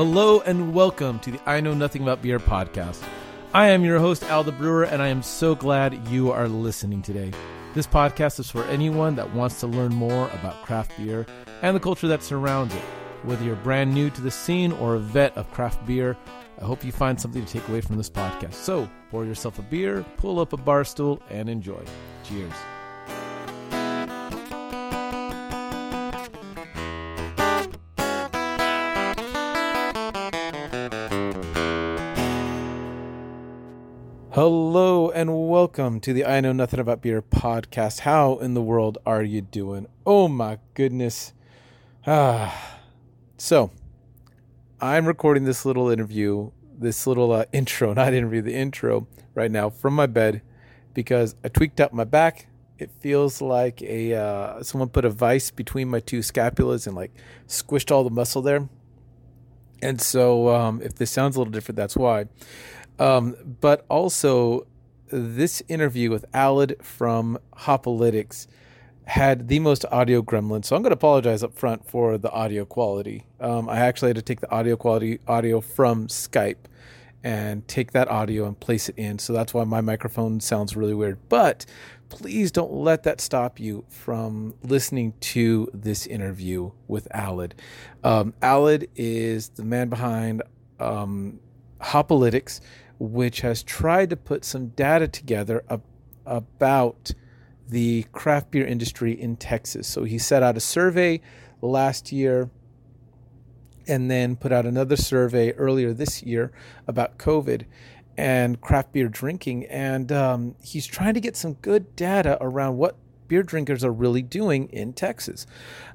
Hello and welcome to the I Know Nothing About Beer podcast. I am your host, Al the Brewer, and I am so glad you are listening today. This podcast is for anyone that wants to learn more about craft beer and the culture that surrounds it. Whether you're brand new to the scene or a vet of craft beer, I hope you find something to take away from this podcast. So, pour yourself a beer, pull up a bar stool, and enjoy. Cheers. Hello and welcome to the I Know Nothing About Beer podcast. How in the world are you doing? Oh my goodness. Ah. So, I'm recording this little interview, this little uh, intro, not interview, the intro right now from my bed because I tweaked out my back. It feels like a uh, someone put a vice between my two scapulas and like squished all the muscle there. And so, um, if this sounds a little different, that's why. Um, but also, this interview with Alad from Hopalytics had the most audio gremlin. So I'm going to apologize up front for the audio quality. Um, I actually had to take the audio quality audio from Skype and take that audio and place it in. So that's why my microphone sounds really weird. But please don't let that stop you from listening to this interview with Alad. Um, Alad is the man behind um, Hopalytics which has tried to put some data together ab- about the craft beer industry in Texas. So he set out a survey last year and then put out another survey earlier this year about COVID and craft beer drinking. And um, he's trying to get some good data around what beer drinkers are really doing in Texas.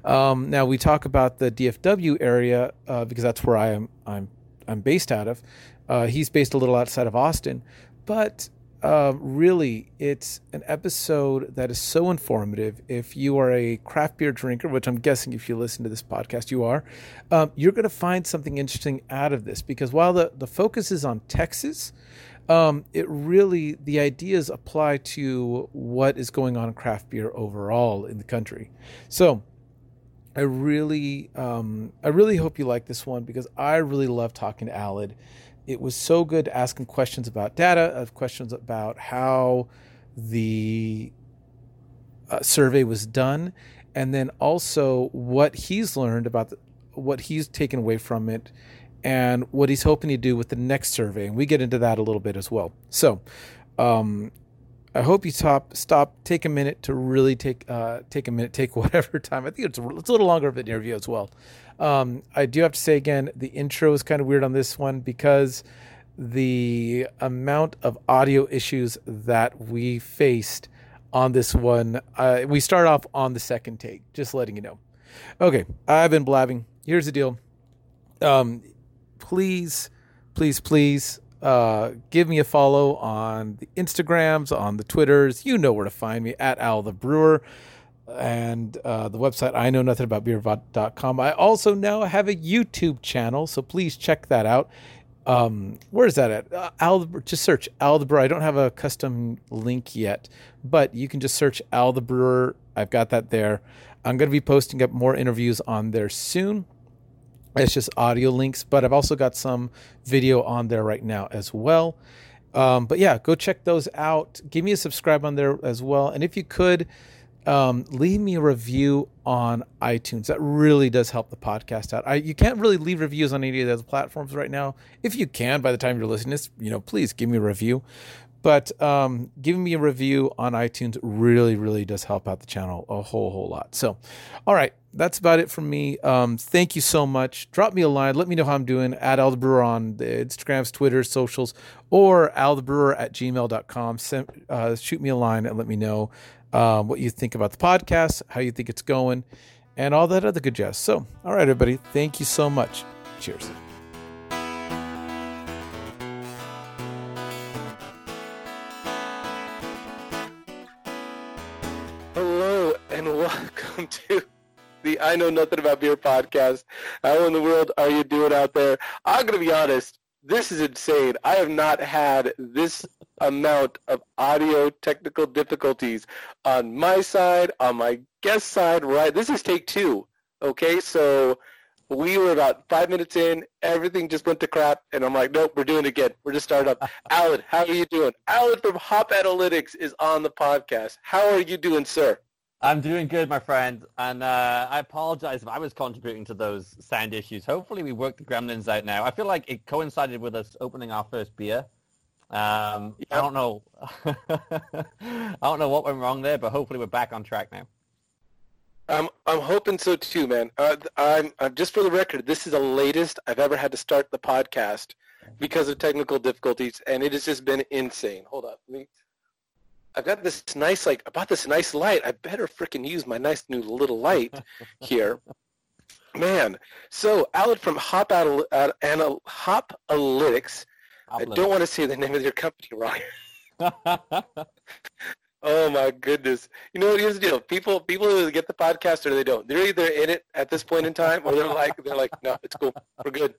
Um, now we talk about the DFW area uh, because that's where I am. I'm I'm based out of, uh, he's based a little outside of Austin, but uh, really, it's an episode that is so informative. If you are a craft beer drinker, which I'm guessing if you listen to this podcast, you are, um, you're going to find something interesting out of this because while the, the focus is on Texas, um, it really, the ideas apply to what is going on in craft beer overall in the country. So, I really, um, I really hope you like this one because I really love talking to Alad it was so good to ask him questions about data, of questions about how the uh, survey was done, and then also what he's learned about the, what he's taken away from it, and what he's hoping to do with the next survey. And we get into that a little bit as well. So, um, I hope you stop, stop, take a minute to really take, uh, take a minute, take whatever time. I think it's a, it's a little longer of an interview as well. Um, I do have to say again, the intro is kind of weird on this one because the amount of audio issues that we faced on this one. Uh, we start off on the second take, just letting you know. Okay, I've been blabbing. Here's the deal. Um, please, please, please uh, give me a follow on the Instagrams, on the Twitters. You know where to find me at Al the Brewer and uh, the website I know nothing about beer.com. I also now have a YouTube channel, so please check that out. Um, where is that at? Uh, Al, just search Al the Brewer. I don't have a custom link yet, but you can just search Al the Brewer. I've got that there. I'm going to be posting up more interviews on there soon. It's just audio links, but I've also got some video on there right now as well. Um, but yeah, go check those out. Give me a subscribe on there as well. And if you could, um, leave me a review on iTunes. That really does help the podcast out. I, you can't really leave reviews on any of those platforms right now. If you can, by the time you're listening to this, you know, please give me a review. But um, giving me a review on iTunes really, really does help out the channel a whole, whole lot. So, all right, that's about it from me. Um, thank you so much. Drop me a line. Let me know how I'm doing at Al Brewer on the Instagrams, Twitter, socials, or althebrewer at gmail.com. Send, uh, shoot me a line and let me know um, what you think about the podcast, how you think it's going, and all that other good jazz. So, all right, everybody, thank you so much. Cheers. The I Know Nothing About Beer podcast. How in the world are you doing out there? I'm going to be honest this is insane. I have not had this amount of audio technical difficulties on my side, on my guest side, right? This is take two. Okay, so We were about five minutes in. Everything just went to crap, and I'm like, nope, we're doing it again. We're just starting up. Alan, how are you doing? Alan from Hop Analytics is on the podcast. How are you doing, sir? I'm doing good, my friend, and uh, I apologize if I was contributing to those sound issues. Hopefully, we worked the gremlins out now. I feel like it coincided with us opening our first beer. Um, yep. I don't know. I don't know what went wrong there, but hopefully, we're back on track now. I'm I'm hoping so too, man. Uh, I'm, I'm just for the record. This is the latest I've ever had to start the podcast because of technical difficulties, and it has just been insane. Hold up, me. I've got this nice like I bought this nice light. I better freaking use my nice new little light here. Man, so Alan from Hop uh, Anal- Hop Analytics. I don't want to say the name of your company wrong. Oh my goodness! You know, what here's the deal: people people either get the podcast or they don't. They're either in it at this point in time, or they're like they're like, no, it's cool, we're good.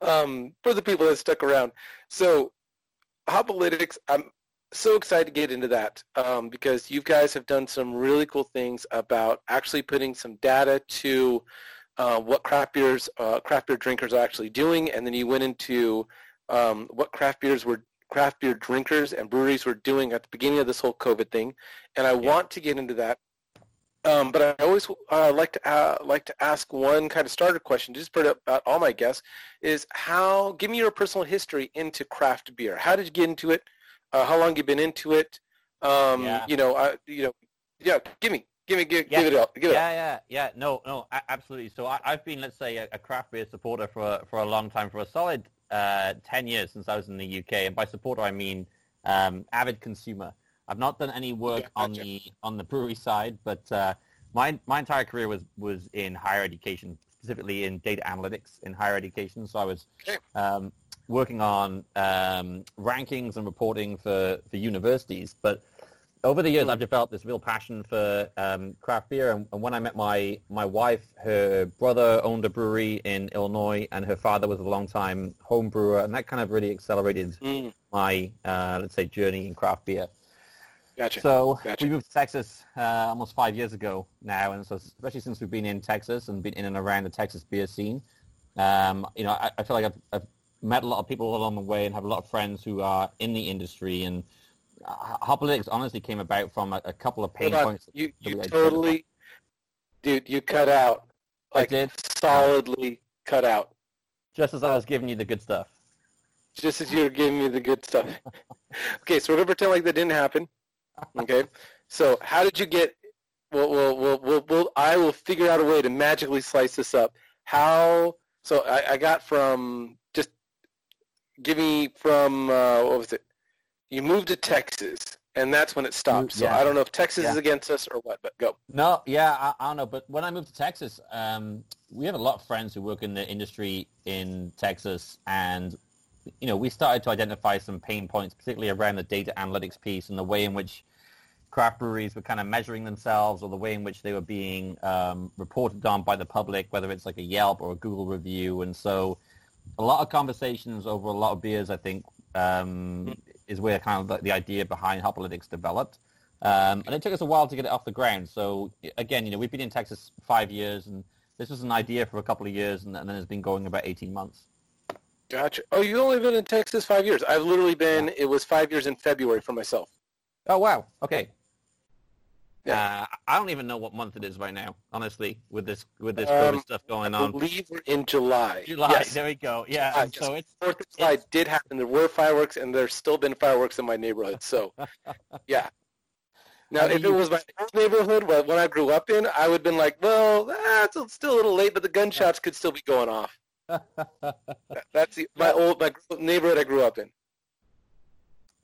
Um, for the people that stuck around, so Hopalytics, I'm so excited to get into that um, because you guys have done some really cool things about actually putting some data to uh, what craft beers, uh, craft beer drinkers are actually doing, and then you went into um, what craft beers were craft beer drinkers and breweries were doing at the beginning of this whole COVID thing, and I yeah. want to get into that. Um, but I always uh, like to uh, like to ask one kind of starter question, just for about all my guests, is how? Give me your personal history into craft beer. How did you get into it? Uh, how long you been into it? Um, yeah. You know, uh, you know, yeah. Give me, give me, give, yeah. give it up. Give it yeah, up. yeah, yeah. No, no, absolutely. So I, have been, let's say, a, a, craft beer supporter for for a long time, for a solid uh, 10 years since I was in the UK. And by supporter, I mean um, avid consumer. I've not done any work gotcha. on the on the brewery side, but uh, my my entire career was was in higher education, specifically in data analytics in higher education. So I was um, working on um, rankings and reporting for for universities, but over the years, I've developed this real passion for um, craft beer. And, and, when I met my, my wife, her brother owned a brewery in Illinois, and her father was a long-time home brewer, and that kind of really accelerated mm. my, uh, let's say, journey in craft beer. Gotcha. So gotcha. we moved to Texas uh, almost five years ago now, and so especially since we've been in Texas and been in and around the Texas beer scene, um, you know, I, I feel like I've, I've met a lot of people along the way and have a lot of friends who are in the industry and uh, – Hopalytics honestly came about from a, a couple of pain points. You, you totally, dude, you cut out. Like, I did? solidly cut out. Just as I was giving you the good stuff. Just as you were giving me the good stuff. okay, so we're going to pretend like that didn't happen. Okay? So how did you get, well, well, well, well, well, I will figure out a way to magically slice this up. How, so I, I got from, give me from, uh, what was it? you moved to Texas, and that's when it stopped. So yeah. I don't know if Texas yeah. is against us or what, but go. No, yeah, I, I, don't know. But when I moved to Texas, um, we have a lot of friends who work in the industry in Texas, and you know, we started to identify some pain points, particularly around the data analytics piece and the way in which craft breweries were kind of measuring themselves or the way in which they were being um, reported on by the public, whether it's like a Yelp or a Google review. And so a lot of conversations over a lot of beers, I think, um, is where kind of the, the idea behind Hopalytics developed. Um, and it took us a while to get it off the ground. So again, you know, we've been in Texas five years, and this was an idea for a couple of years, and, and then it's been going about 18 months. Gotcha. Oh, you've only been in Texas five years. I've literally been, it was five years in February for myself. Oh, wow. Okay. Yeah. Uh, I don't even know what month it is right now, honestly, with this with this um, stuff going on. I believe we're in July. July, yes. there we go. Yeah, July, so it's Fourth of July it's, did happen. There were fireworks, and there's still been fireworks in my neighborhood. So, yeah. Now, if it was my neighborhood when I grew up in, I would have been like, well, that's still a little late, but the gunshots could still be going off. that's the, my old my neighborhood I grew up in.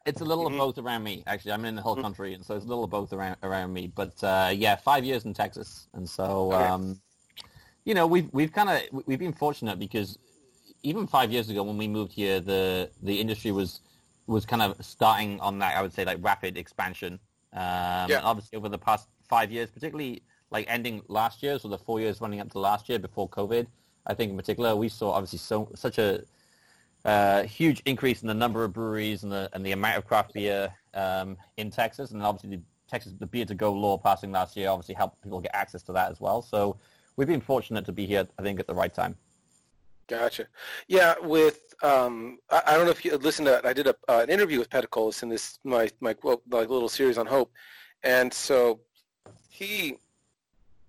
It's a little mm-hmm. of both around me, actually. I'm in the whole mm-hmm. country, and so it's a little of both around around me. But uh, yeah, five years in Texas, and so okay. um, you know we've we've kind of we've been fortunate because even five years ago when we moved here, the the industry was was kind of starting on that I would say like rapid expansion. Um, yeah. obviously over the past five years, particularly like ending last year, so the four years running up to last year before COVID, I think in particular we saw obviously so such a uh, huge increase in the number of breweries and the and the amount of craft beer um, in Texas, and obviously the Texas the beer to go law passing last year obviously helped people get access to that as well. So we've been fortunate to be here, I think, at the right time. Gotcha. Yeah, with um, I, I, don't know if you listened to. I did a, uh, an interview with Peticolas in this my my like little series on Hope, and so he,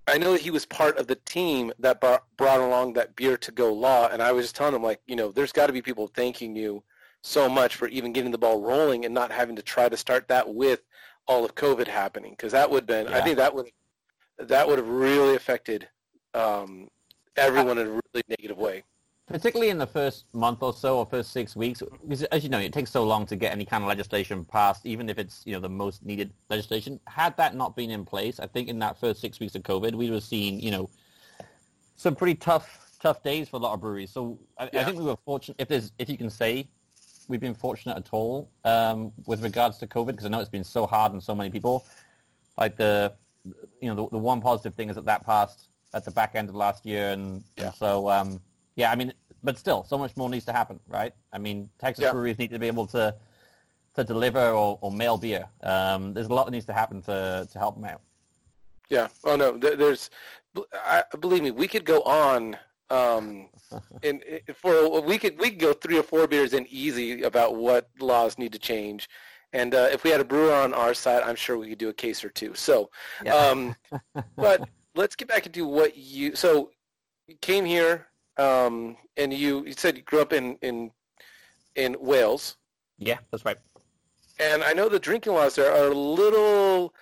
I know that he was part of the team that brought, brought along that beer to go law, and I was just telling him like, you know, there's got to be people thanking you so much for even getting the ball rolling and not having to try to start that with all of COVID happening because that would have been. Yeah. I think that would that would have really affected um, everyone in a really negative way particularly in the first month or so or first six weeks, because as you know, it takes so long to get any kind of legislation passed, even if it's you know the most needed legislation. Had that not been in place, I think in that first six weeks of COVID, we would have seen you know some pretty tough tough days for a lot of breweries. So I, yeah. I think we were fortunate. If there's if you can say we've been fortunate at all um, with regards to COVID, because I know it's been so hard on so many people. Like the you know the, the one positive thing is that that passed at the back end of last year, and, yeah. and so. Um, yeah, I mean, but still, so much more needs to happen, right? I mean, Texas yeah. breweries need to be able to to deliver or, or mail beer. Um, there's a lot that needs to happen to to help them out. Yeah. Oh no, there's. I, believe me, we could go on. Um, and for we could we could go three or four beers in easy about what laws need to change. And uh, if we had a brewer on our side, I'm sure we could do a case or two. So, yeah. um, but let's get back into what you. So, you came here um, and you, you said you grew up in, in in Wales. Yeah, that's right. And I know the drinking laws there are a little,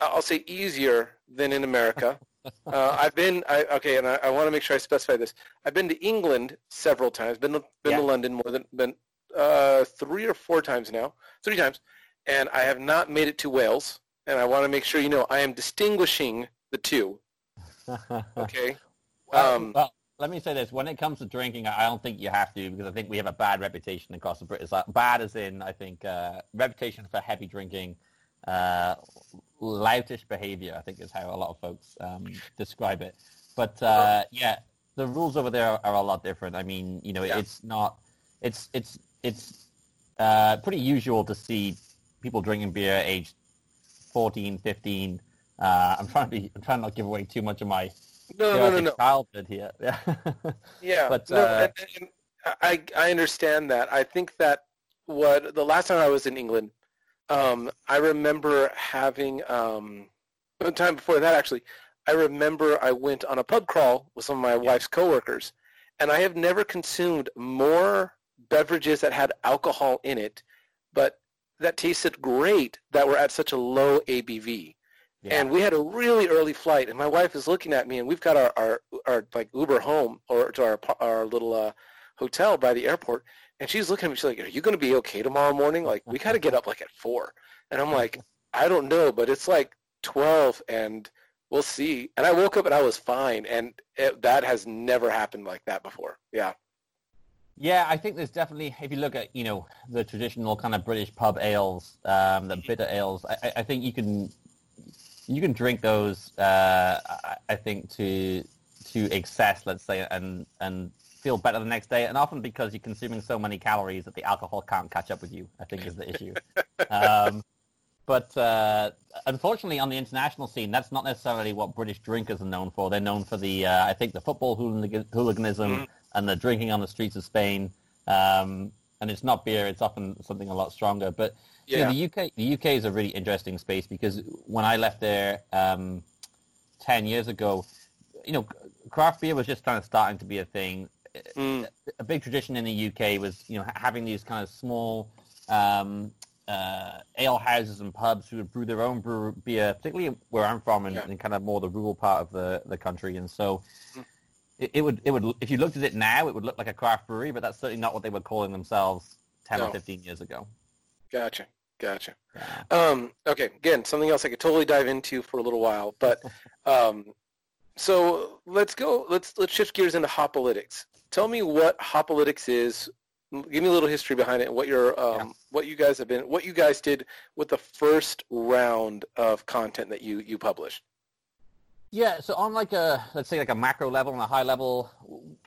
I'll say, easier than in America. uh, I've been, I, okay, and I, I want to make sure I specify this. I've been to England several times. Been to, been yeah. to London more than been uh, three or four times now, three times, and I have not made it to Wales. And I want to make sure you know I am distinguishing the two. Okay. Um, well, let me say this: when it comes to drinking, I don't think you have to because I think we have a bad reputation across the British. Bad as in, I think uh, reputation for heavy drinking, uh, loutish behavior. I think is how a lot of folks um, describe it. But uh, yeah, the rules over there are, a lot different. I mean, you know, yeah. it's not. It's it's it's uh, pretty usual to see people drinking beer aged 14, 15. Uh, I'm trying to be. I'm trying not to give away too much of my no, no, no, no. childhood here. Yeah. yeah. But no, uh, and, and I I understand that. I think that what the last time I was in England, um, I remember having um, the time before that actually. I remember I went on a pub crawl with some of my yeah. wife's coworkers, and I have never consumed more beverages that had alcohol in it, but that tasted great that were at such a low ABV. Yeah. And we had a really early flight, and my wife is looking at me, and we've got our, our, our like Uber home or to our our little uh, hotel by the airport, and she's looking at me. She's like, "Are you going to be okay tomorrow morning? Like, we got to get up like at four. And I'm like, "I don't know, but it's like twelve, and we'll see." And I woke up and I was fine, and it, that has never happened like that before. Yeah. Yeah, I think there's definitely, if you look at, you know, the traditional kind of British pub ales, um, the bitter ales, I, I think you can you can drink those, uh, I think, to to excess, let's say, and and feel better the next day. And often because you're consuming so many calories that the alcohol can't catch up with you. I think is the issue. um, but uh, unfortunately, on the international scene, that's not necessarily what British drinkers are known for. They're known for the, uh, I think, the football hooliganism mm-hmm. and the drinking on the streets of Spain. Um, and it's not beer; it's often something a lot stronger. But yeah. The UK the UK is a really interesting space because when I left there um, ten years ago, you know, craft beer was just kind of starting to be a thing. Mm. A big tradition in the UK was you know having these kind of small um, uh, ale houses and pubs who would brew their own brew beer, particularly where I'm from, and, yeah. in kind of more the rural part of the, the country. And so mm. it, it, would it would if you looked at it now, it would look like a craft brewery, but that's certainly not what they were calling themselves ten no. or fifteen years ago. Gotcha. Gotcha. Yeah. Um, okay, again, something else I could totally dive into for a little while, but um, so let's go. Let's let's shift gears into Hopalytics. Tell me what Hopalytics is. Give me a little history behind it. What your um, yeah. what you guys have been, what you guys did with the first round of content that you you published. Yeah, so on like a let's say like a macro level and a high level,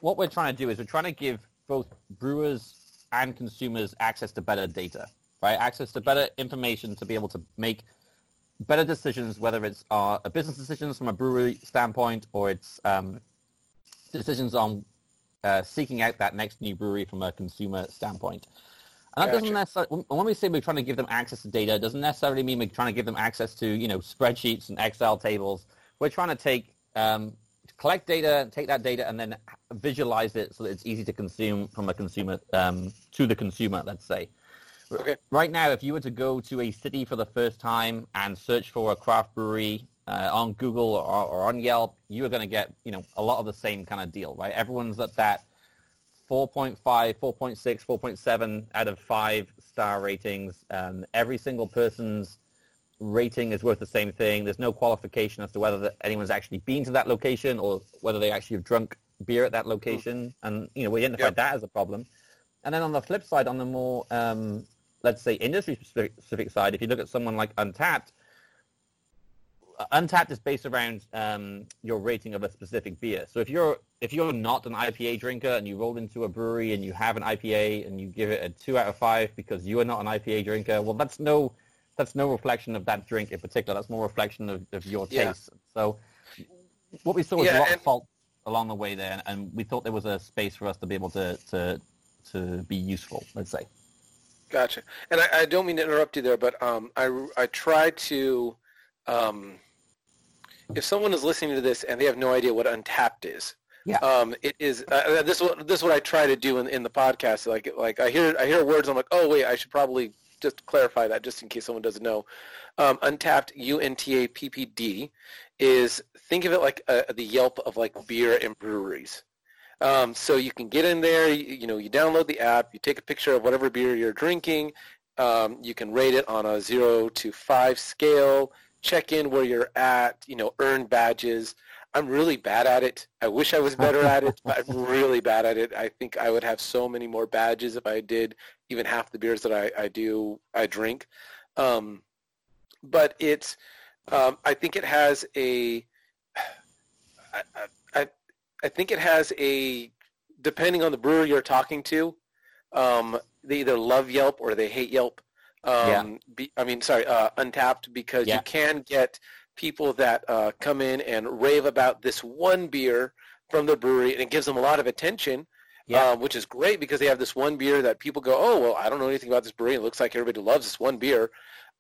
what we're trying to do is we're trying to give both brewers and consumers access to better data right? Access to better information to be able to make better decisions, whether it's uh, business decisions from a brewery standpoint or it's um, decisions on uh, seeking out that next new brewery from a consumer standpoint. And that doesn't necessarily, when we say we're trying to give them access to data, it doesn't necessarily mean we're trying to give them access to, you know, spreadsheets and Excel tables. We're trying to take, um, collect data, take that data, and then visualize it so that it's easy to consume from a consumer, um, to the consumer, let's say. Okay. Right now, if you were to go to a city for the first time and search for a craft brewery uh, on Google or, or on Yelp, you are going to get, you know, a lot of the same kind of deal, right? Everyone's at that 4.5, 4.6, 4.7 out of 5 star ratings. Um, every single person's rating is worth the same thing. There's no qualification as to whether the, anyone's actually been to that location or whether they actually have drunk beer at that location. And, you know, we identified Yep. that as a problem. And then on the flip side, on the more, um, let's say, industry-specific side, if you look at someone like Untappd, uh, Untappd is based around um, your rating of a specific beer. So if you're if you're not an IPA drinker and you roll into a brewery and you have an IPA and you give it a two out of five because you are not an IPA drinker, well, that's no that's no reflection of that drink in particular. That's more reflection of, of your Yeah. taste. So what we saw was Yeah, a lot and- of fault along the way there, and we thought there was a space for us to be able to to to be useful. Let's say. Gotcha. And I, I don't mean to interrupt you there, but um, I, I try to, um, if someone is listening to this and they have no idea what Untappd is, Yeah. um, it is uh, this. Is what, this is what I try to do in, in the podcast. Like like I hear I hear words. I'm like, oh wait, I should probably just clarify that just in case someone doesn't know. Um, Untappd U N T A P P D is think of it like uh, the Yelp of like beer and breweries. Um, so you can get in there, you, you know, you download the app, you take a picture of whatever beer you're drinking, um, you can rate it on a zero to five scale, check in where you're at, you know, earn badges. I'm really bad at it. I wish I was better at it, but I'm really bad at it. I think I would have so many more badges if I did even half the beers that I, I do, I drink. Um, but it's, um, I think it has a, I, I, I think it has a, depending on the brewer you're talking to, um, they either love Yelp or they hate Yelp. Um, Yeah. be, I mean, sorry, uh, Untappd, because Yeah. you can get people that uh, come in and rave about this one beer from the brewery, and it gives them a lot of attention, Yeah. um, which is great because they have this one beer that people go, oh, well, I don't know anything about this brewery. It looks like everybody loves this one beer.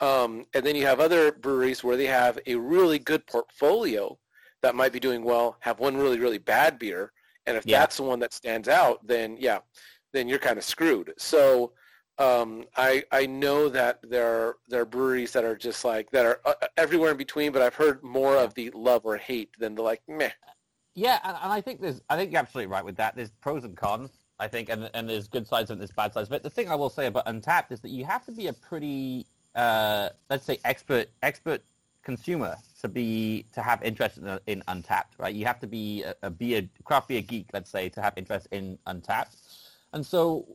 Um, and then you have other breweries where they have a really good portfolio that might be doing well, have one really, really bad beer. And if Yeah. that's the one that stands out, then yeah, then you're kind of screwed. So um, I I know that there are there are breweries that are just like that are uh, everywhere in between, but I've heard more of the love or hate than the like meh. Yeah, and, and I think there's, I think you're absolutely right with that. There's pros and cons, I think, and and there's good sides and there's bad sides. But the thing I will say about Untappd is that you have to be a pretty, uh, let's say, expert expert consumer to be to have interest in, in Untappd, right? You have to be a, a beer craft beer geek, let's say, to have interest in Untappd. And so,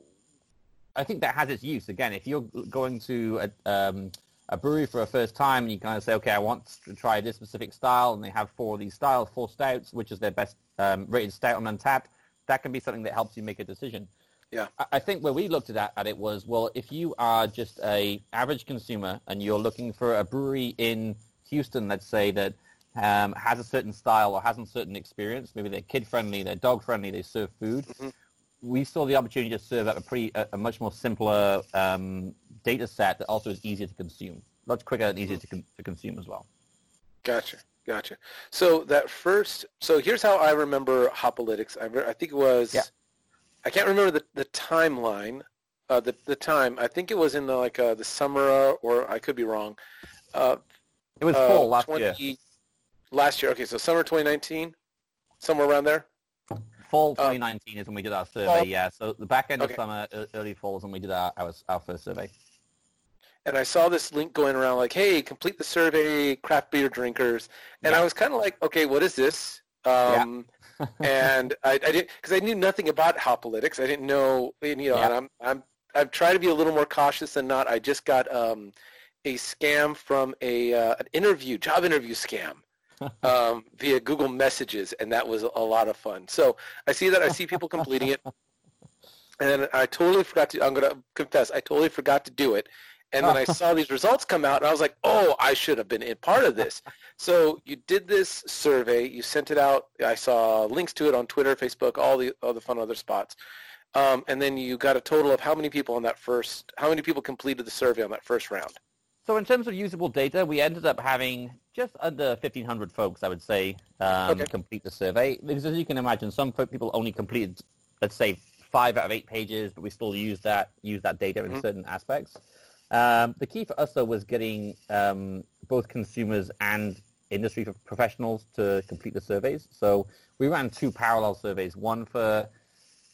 I think that has its use. Again, if you're going to a, um, a brewery for a first time and you kind of say, okay, I want to try this specific style, and they have four of these styles, four stouts, which is their best um, rated stout on Untappd, that can be something that helps you make a decision. Yeah. I- I think where we looked at, at it was, well, if you are just a average consumer and you're looking for a brewery in Houston, let's say, that um, has a certain style or has a certain experience, maybe they're kid-friendly, they're dog-friendly, they serve food, Mhm. we saw the opportunity to serve up a pretty, a, a much more simpler um, data set that also is easier to consume, much quicker and easier to, con- to consume as well. Gotcha, gotcha. So that first, so here's how I remember Hopalytics. I, re- I think it was, Yeah. I can't remember the, the timeline, uh, the the time. I think it was in the like uh, the summer, or I could be wrong. Uh, It was uh, fall last 20 year. Last year, okay, so summer 2019, somewhere around there. Fall 2019 is when we did our survey, fall- yeah. So the back end Okay. of summer, early fall is when we did our, our, our first survey. and I saw this link going around like, "Hey, complete the survey, craft beer drinkers," and Yeah. I was kind of like, "Okay, what is this?" Um, and I, I didn't because I knew nothing about Hopalytics. I didn't know, and, you know, Yeah. and I'm I'm I've tried to be a little more cautious than not. I just got um, a scam from a uh, an interview, job interview scam. um, via Google Messages, and that was a lot of fun. So I see that I see people completing it, and I totally forgot to. I'm going to confess, I totally forgot to do it, And then I saw these results come out, and I was like, "Oh, I should have been a part of this." So you did this survey, you sent it out. I saw links to it on Twitter, Facebook, all the all the fun other spots. Um, and then you got a total of how many people on that first? How many people completed the survey on that first round? So in terms of usable data, we ended up having just under 1,500 folks, I would say, um, Okay. complete the survey. Because as you can imagine, some people only completed, let's say, five out of eight pages, but we still use that use that data in Mhm. certain aspects. Um, the key for us, though, was getting um, both consumers and industry professionals to complete the surveys. So we ran two parallel surveys, one for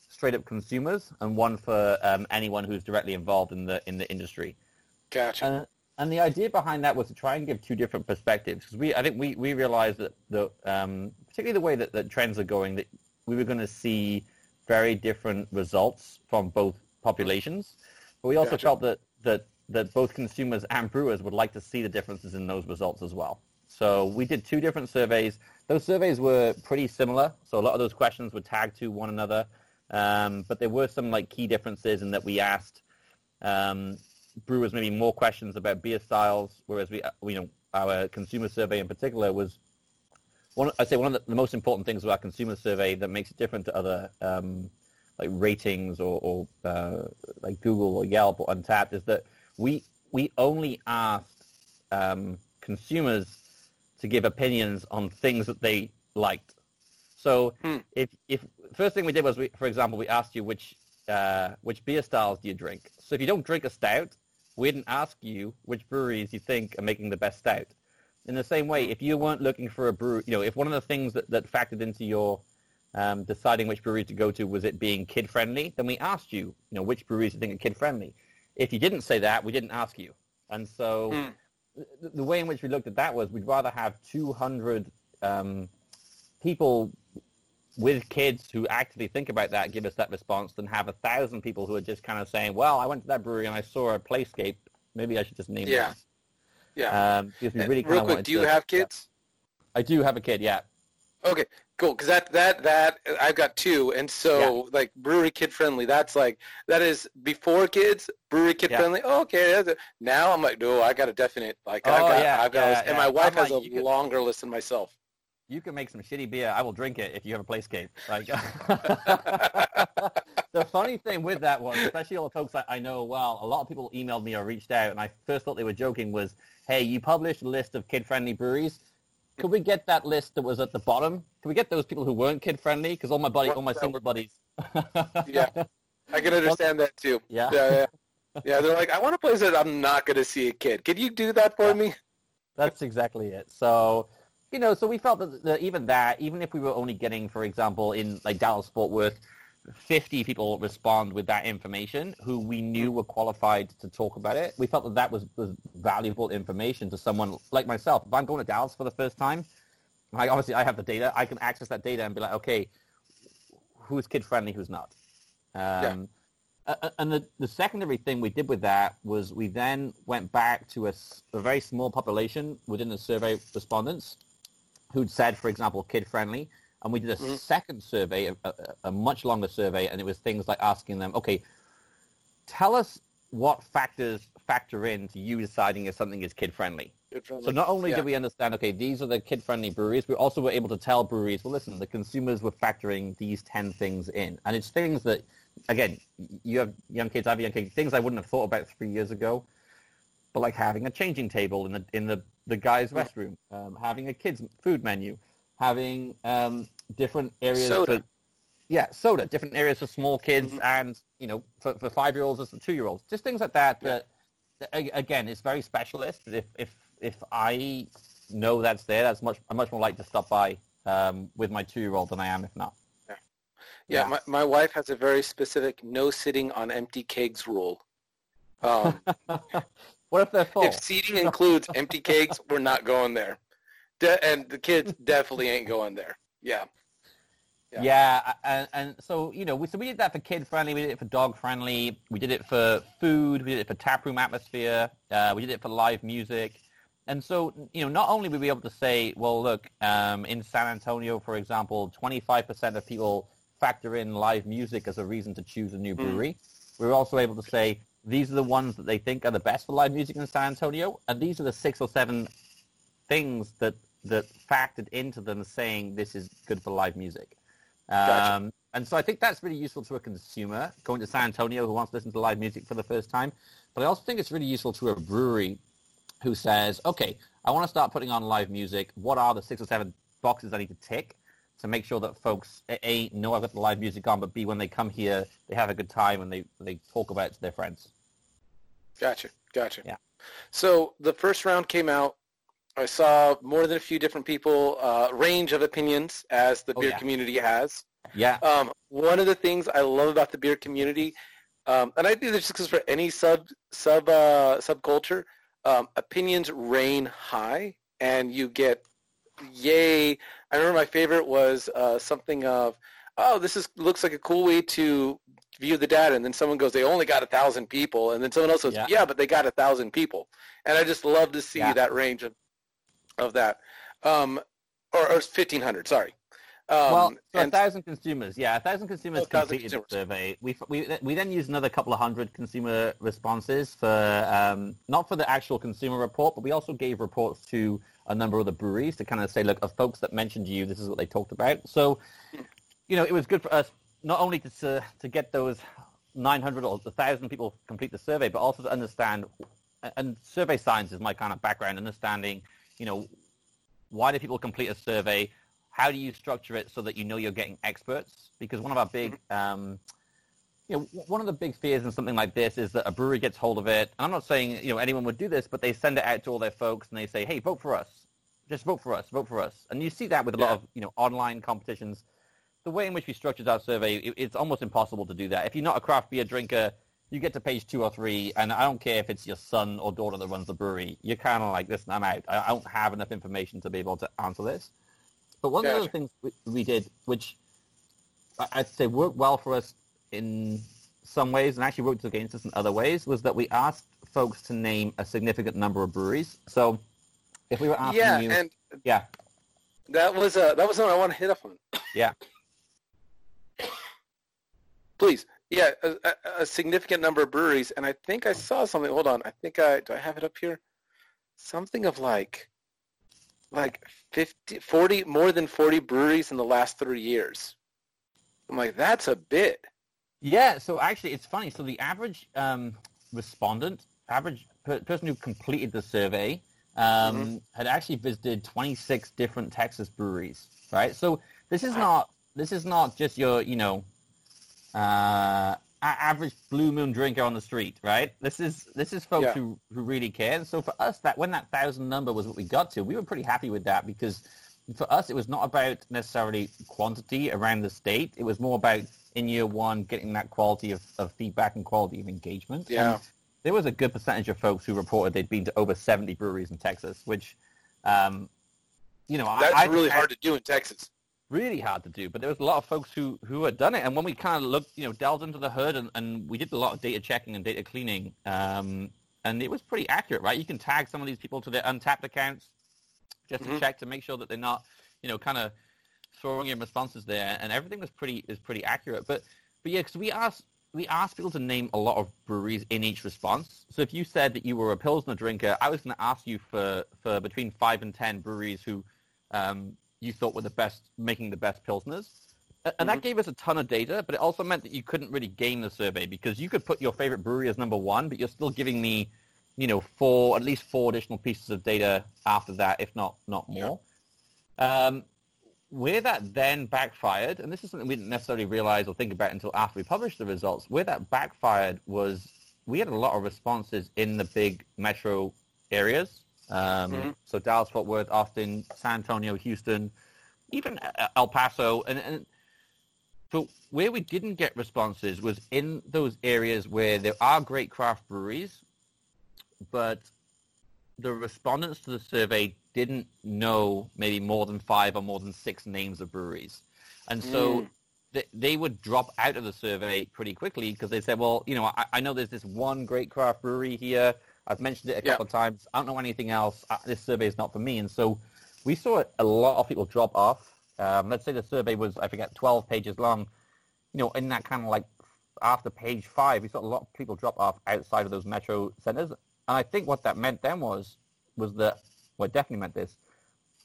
straight up consumers and one for um, anyone who's directly involved in the in the industry. Gotcha. And, and the idea behind that was to try and give two different perspectives because we, I think we, we realized that the, um, particularly the way that, that trends are going, that we were going to see very different results from both populations. But we also Gotcha. felt that, that, that both consumers and brewers would like to see the differences in those results as well. So we did two different surveys. Those surveys were pretty similar. So a lot of those questions were tagged to one another. Um, but there were some like key differences in that we asked um, brewers maybe more questions about beer styles, whereas we, uh, you know, our consumer survey in particular was one. I'd say one of the, the most important things of our consumer survey that makes it different to other um, like ratings or, or uh, like Google or Yelp or Untappd is that we we only asked um, consumers to give opinions on things that they liked. So Hmm. if if first thing we did was we, for example, we asked you which uh, which beer styles do you drink. So if you don't drink a stout, we didn't ask you which breweries you think are making the best stout. In the same way, if you weren't looking for a brew, you know, if one of the things that, that factored into your um, deciding which brewery to go to was it being kid friendly, then we asked you, you know, which breweries you think are kid friendly. If you didn't say that, we didn't ask you. And so Hmm. the, the way in which we looked at that was we'd rather have 200 um, people with kids who actively think about that give us that response than have a thousand people who are just kind of saying, well, I went to that brewery and I saw a playscape. Maybe I should just name Yeah. it. Yeah. Um, because we And really Real quick, do you to- have kids? I do have a kid, yeah. Okay, cool. Because that that that I've got two, and so like brewery kid friendly. That's like that is before kids brewery kid Yeah. friendly. Oh, okay, now I'm like, no, I got a definite. Like I Oh, got, yeah, I've got, a yeah, list. and yeah. my wife I'm has like, a you could- longer list than myself. You can make some shitty beer. I will drink it if you have a playscape. Like the funny thing with that one, especially all the folks I, I know well, a lot of people emailed me or reached out, and I first thought they were joking. Was hey, you published a list of kid-friendly breweries. Could we get that list that was at the bottom? Could we get those people who weren't kid-friendly? Because all my buddy, all my single buddies. Yeah. I can understand that too. Yeah. yeah, yeah. Yeah, they're like, I want a place that I'm not going to see a kid. Can you do that for Yeah. me? That's exactly it. So, you know, so we felt that, that even that, even if we were only getting, for example, in like Dallas Fort Worth, 50 people respond with that information who we knew were qualified to talk about it, we felt that that was, was valuable information to someone like myself. If I'm going to Dallas for the first time, I obviously I have the data. I can access that data and be like, okay, who's kid friendly, who's not. Um, a- a- and the, the secondary thing we did with that was we then went back to a very small population within the survey respondents who'd said, for example, kid friendly. And we did a Mhm. second survey, a, a, a much longer survey, and it was things like asking them, okay, tell us what factors factor into you deciding if something is kid friendly. So not only Yeah. did we understand, okay, these are the kid-friendly breweries, we also were able to tell breweries, well, listen, the consumers were factoring these 10 things in. And it's things that, again, you have young kids, I have young kids, things I wouldn't have thought about three years ago, but like having a changing table in the, in the, the guy's restroom, um, having a kid's food menu, having um, different areas Soda. for, yeah, soda, different areas for small kids Mhm. and, you know, for, for five-year-olds and for two-year-olds. Just things like that Yeah. that, that, again, it's very specialist. If, if, if I know that's there, that's much, I'm much more likely to stop by um, with my two-year-old than I am if not. Yeah, my, my wife has a very specific no sitting on empty kegs rule. Um, what if they're full? if seating includes empty kegs, we're not going there. De- and the kids definitely ain't going there. Yeah. Yeah. Yeah, and, and so you know, we, so we did that for kid friendly, we did it for dog friendly, we did it for food, we did it for tap room atmosphere, uh, we did it for live music, and so you know, not only were we able to say, well, look, um, in San Antonio, for example, 25% of people factor in live music as a reason to choose a new Mm. brewery. We were also able to say these are the ones that they think are the best for live music in San Antonio, and these are the six or seven things that that factored into them saying this is good for live music. Gotcha. Um, and so I think that's really useful to a consumer going to San Antonio who wants to listen to live music for the first time. But I also think it's really useful to a brewery who says, okay, I want to start putting on live music. What are the six or seven boxes I need to tick to make sure that folks, A, know I've got the live music on, but B, when they come here, they have a good time and they, they talk about it to their friends. Gotcha. Gotcha. Yeah. So the first round came out. I saw more than a few different people, uh, range of opinions as the Oh, beer yeah. community has. Yeah. Um, one of the things I love about the beer community, um, and I do this just for any sub sub uh, subculture, um, opinions reign high, and you get yay. I remember my favorite was uh, something of, oh, this is looks like a cool way to view the data, and then someone goes, they only got a thousand people, and then someone else goes, Yeah. yeah, but they got a thousand people, and I just love to see Yeah. that range of of that, um, or, or fifteen hundred. Sorry. Um, well, so a thousand consumers, yeah, a thousand consumers a thousand completed consumers. the survey. We, we we then used another couple of hundred consumer responses for um, not for the actual consumer report, but we also gave reports to a number of the breweries to kind of say, look, of folks that mentioned you, this is what they talked about. So, you know, it was good for us not only to to, to get those 900 or 1,000 people complete the survey, but also to understand, and survey science is my kind of background, understanding, you know, why do people complete a survey? How do you structure it so that you know you're getting experts? Because one of our big, um, you know, one of the big fears in something like this is that a brewery gets hold of it. And I'm not saying you know anyone would do this, but they send it out to all their folks and they say, "Hey, vote for us. Just vote for us. Vote for us." And you see that with a lot of you know online competitions. The way in which we structured our survey, it, it's almost impossible to do that. If you're not a craft beer drinker, you get to page two or three, and I don't care if it's your son or daughter that runs the brewery. You're kind of like, listen, I'm out. I, I don't have enough information to be able to answer this. But one of the other things we, we did, which I'd say worked well for us in some ways, and actually worked against us in other ways, was that we asked folks to name a significant number of breweries. So if we were asking yeah, you, and yeah, that was uh, that was something I want to hit up on. Yeah. Please, yeah, a, a, significant number of breweries, and I think I saw something. Hold on, I think I do. I have it up here. Something of like, like 50, 40, more than forty breweries in the last three years. I'm like, that's a bit. Yeah, so actually it's funny. So the average um, respondent, average per- person who completed the survey um, had actually visited 26 different Texas breweries, right? So this is not this is not just your, you know, uh, average blue moon drinker on the street, right? This is this is folks Yeah. who, who really care. And so for us, that when that thousand number was what we got to, we were pretty happy with that because for us, it was not about necessarily quantity around the state. It was more about in year one getting that quality of, of feedback and quality of engagement. Yeah. And there was a good percentage of folks who reported they'd been to over 70 breweries in Texas, which, um, you know, That's I, really I- hard to do in Texas. really hard to do. But there was a lot of folks who, who had done it. And when we kind of looked, you know, delved into the hood and, and we did a lot of data checking and data cleaning, um, and it was pretty accurate, right? You can tag some of these people to their Untappd accounts just to Mhm. check to make sure that they're not, you know, kind of throwing in responses there. And everything was pretty is pretty accurate. But but yeah, because we asked we asked people to name a lot of breweries in each response. So if you said that you were a Pilsner drinker, I was going to ask you for, for between five and ten breweries who um, you thought were the best, making the best Pilsners. And that gave us a ton of data, but it also meant that you couldn't really game the survey because you could put your favorite brewery as number one, but you're still giving me, you know, four, at least four additional pieces of data after that, if not, not more. Um, where that then backfired, and this is something we didn't necessarily realize or think about until after we published the results, where that backfired was we had a lot of responses in the big metro areas. Um, Mhm. So Dallas, Fort Worth, Austin, San Antonio, Houston, even uh, El Paso. And, and but where we didn't get responses was in those areas where there are great craft breweries, but the respondents to the survey didn't know maybe more than five or more than six names of breweries. And so Mm. th- they would drop out of the survey pretty quickly because they said, well, you know, I, I know there's this one great craft brewery here. I've mentioned it a Yeah. couple of times. I don't know anything else. Uh, this survey is not for me. And so we saw a lot of people drop off. Um, let's say the survey was, I forget, 12 pages long. You know, in that kind of like after page five, we saw a lot of people drop off outside of those metro centers. And I think what that meant then was, was that, well, it definitely meant this,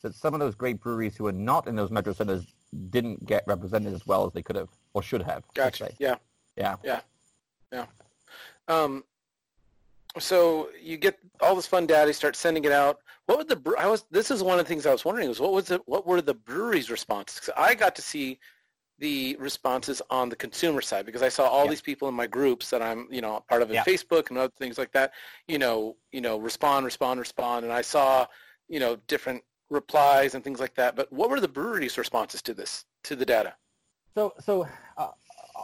that some of those great breweries who were not in those metro centers didn't get represented as well as they could have or should have. Gotcha. say. Yeah. Yeah. Yeah. Um, so you get all this fun data, you start sending it out. What would the I was this is one of the things I was wondering was what was it what were the breweries' responses? 'Cause I got to see the responses on the consumer side because I saw all Yeah. these people in my groups that I'm you know part of in Yeah. Facebook and other things like that. You know, you know, respond, respond, respond, and I saw you know different replies and things like that. But what were the breweries' responses to this to the data? So, so uh,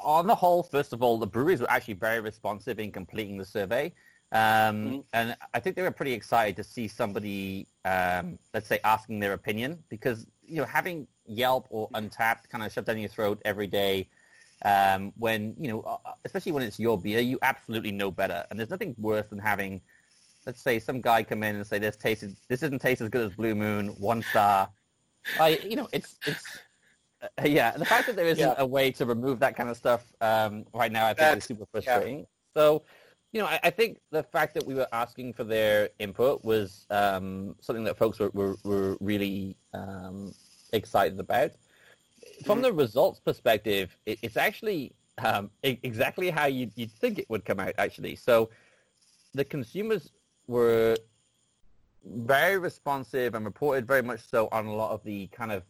on the whole, first of all, the breweries were actually very responsive in completing the survey. Um, Mhm. And I think they were pretty excited to see somebody, um, let's say, asking their opinion because, you know, having Yelp or Untappd kind of shoved down your throat every day um, when, you know, uh, especially when it's your beer, you absolutely know better. And there's nothing worse than having, let's say, some guy come in and say, this tasted, this doesn't taste as good as Blue Moon, one star. I, you know, it's, it's, uh, yeah, the fact that there isn't Yeah. a way to remove that kind of stuff um, right now, I think That's- is super frustrating. So, you know, I, I think the fact that we were asking for their input was um, something that folks were, were, were really um, excited about. From Mhm. the results perspective, it, it's actually um, e- exactly how you'd, you'd think it would come out, actually. So the consumers were very responsive and reported very much so on a lot of the kind of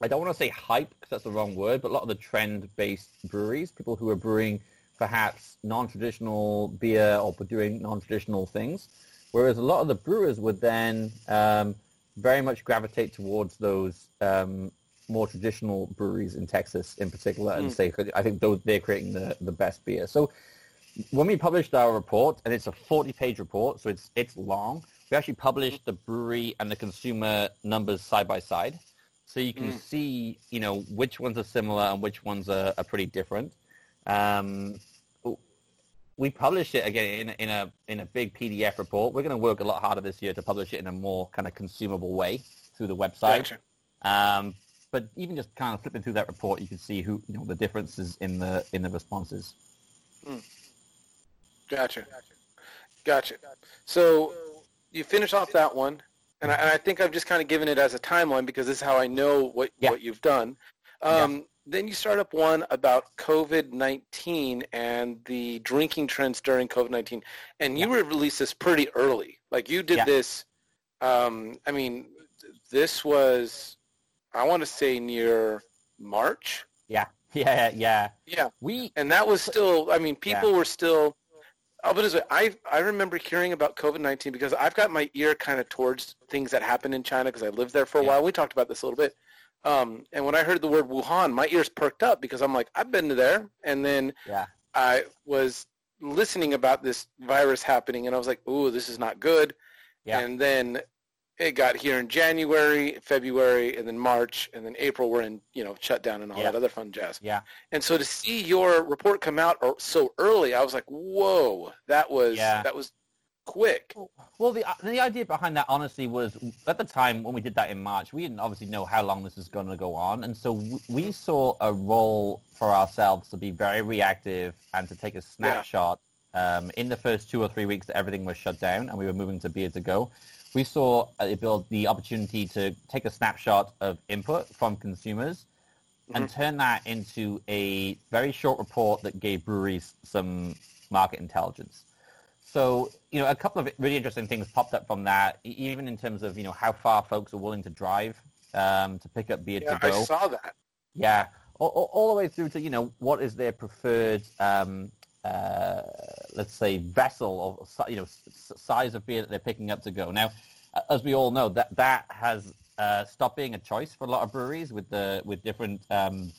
I don't want to say hype because that's the wrong word, but a lot of the trend-based breweries, people who are brewing perhaps non-traditional beer or doing non-traditional things, whereas a lot of the brewers would then um, very much gravitate towards those um, more traditional breweries in Texas in particular and Mm. say, I think those, they're creating the, the best beer. So when we published our report, and it's a 40-page report, so it's it's long, we actually published the brewery and the consumer numbers side by side. So you can Mm. see, you know, which ones are similar and which ones are, are pretty different. Um, we published it again in, a- in a in a big PDF report. We're going to work a lot harder this year to publish it in a more kind of consumable way through the website. Gotcha. Um, but even just kind of flipping through that report, you can see who you know the differences in the in the responses. Gotcha. Gotcha. So you finish off that one, and I, and I think I've just kind of given it as a timeline because this is how I know what, Yeah. what you've done. Um, Then you start up one about COVID-19 and the drinking trends during COVID-19, and you released this pretty early. Like you did Yeah. this, um, I mean, this was, I want to say near March. Yeah, yeah, yeah. Yeah. We And that was still, I mean, people were still. I'll put it this way: I I remember hearing about COVID nineteen because I've got my ear kind of towards things that happen in China because I lived there for a Yeah. while. We talked about this a little bit. Um, and when I heard the word Wuhan, my ears perked up because I'm like, I've been to there. And then Yeah. I was listening about this virus happening, and I was like, ooh, this is not good. Yeah. And then it got here in January, February, and then March, and then April. We're in, you know, shutdown and all Yeah. that other fun jazz. yeah. And so to see your report come out so early, I was like, "Whoa, that was Yeah. that was quick." Well, the the idea behind that, honestly, was at the time when we did that in March, we didn't obviously know how long this was going to go on, and so w- we saw a role for ourselves to be very reactive and to take a snapshot um, in the first two or three weeks that everything was shut down and we were moving to beer to go. We saw uh, build the opportunity to take a snapshot of input from consumers and turn that into a very short report that gave breweries some market intelligence. So, you know, a couple of really interesting things popped up from that, even in terms of, you know, how far folks are willing to drive um, to pick up beer Yeah, to I go. saw that. Yeah, all, all, all the way through to, you know, what is their preferred, um, uh, let's say, vessel or, you know, size of beer that they're picking up to go. Now, as we all know, that, that has uh, stopped being a choice for a lot of breweries with the with different um,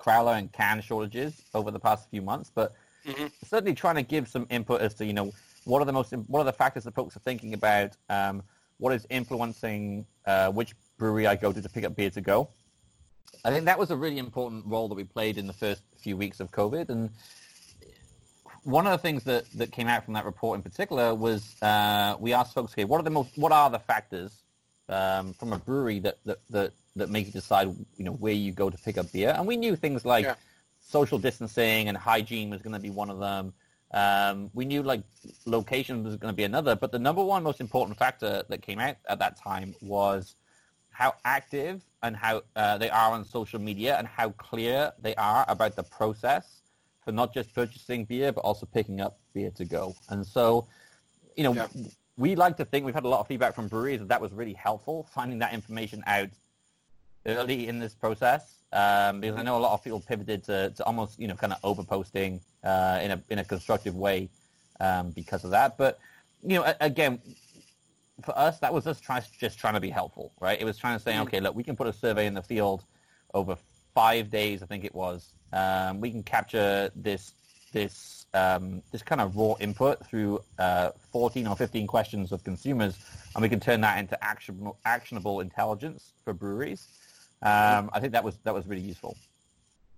crowler and can shortages over the past few months. But Mhm. certainly trying to give some input as to, you know, what are the most, what are the factors that folks are thinking about? Um, what is influencing uh, which brewery I go to to pick up beer to go? I think that was a really important role that we played in the first few weeks of COVID. And one of the things that, that came out from that report in particular was uh, we asked folks, okay, what are the most, what are the factors um, from a brewery that, that, that, that make you decide, you know, where you go to pick up beer? And we knew things like Yeah. social distancing and hygiene was going to be one of them. Um, we knew like location was going to be another, but the number one most important factor that came out at that time was how active and how uh, they are on social media and how clear they are about the process for not just purchasing beer but also picking up beer to go. And so, you know, yeah. we like to think we've had a lot of feedback from breweries that that was really helpful finding that information out early in this process um, because I know a lot of people pivoted to, to almost you know kind of over posting uh, in a in a constructive way um, because of that. But you know, again, for us, that was us trying just trying to be helpful, right? It was trying to say, mm-hmm. okay, look, we can put a survey in the field over five days, I think it was. Um, we can capture this this um, this kind of raw input through uh, 14 or 15 questions of consumers, and we can turn that into actionable actionable intelligence for breweries. Um, I think that was that was really useful.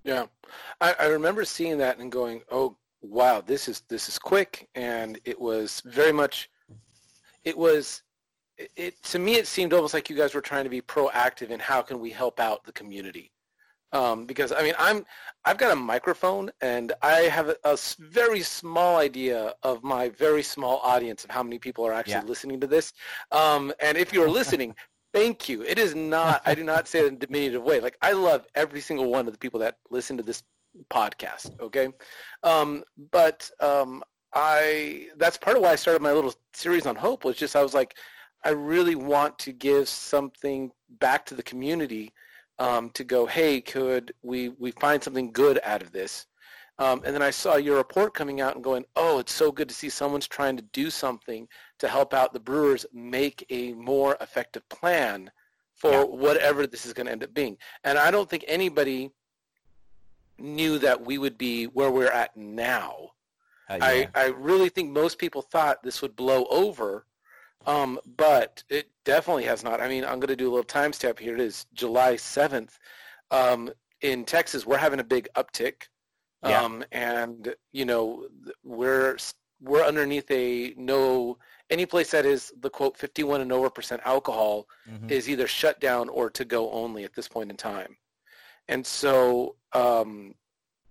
Yeah, I, I remember seeing that and going, "Oh, wow, this is this is quick," and it was very much. It was it, it, to me it seemed almost like you guys were trying to be proactive in how can we help out the community um, because i mean i'm i've got a microphone and i have a, a, very small idea of my very small audience of how many people are actually yeah. listening to this um, and if you're listening Thank you. It is not. I do not say it in a diminutive way. Like I love every single one of the people that listen to this podcast. Okay, um, but um, I that's part of why I started my little series on hope was just I was like, I really want to give something back to the community um, to go. Hey, could we we find something good out of this? Um, and then I saw your report coming out and going, oh, it's so good to see someone's trying to do something to help out the brewers make a more effective plan for yeah. whatever this is going to end up being. And I don't think anybody knew that we would be where we're at now. Uh, yeah. I, I really think most people thought this would blow over, um, but it definitely has not. I mean, I'm going to do a little timestamp here. It is July 7th. Um, in Texas, we're having a big uptick. Yeah. Um, and you know we're we're underneath a no any place that is the quote 51 and over percent alcohol mm-hmm. is either shut down or to go only at this point in time. And so um,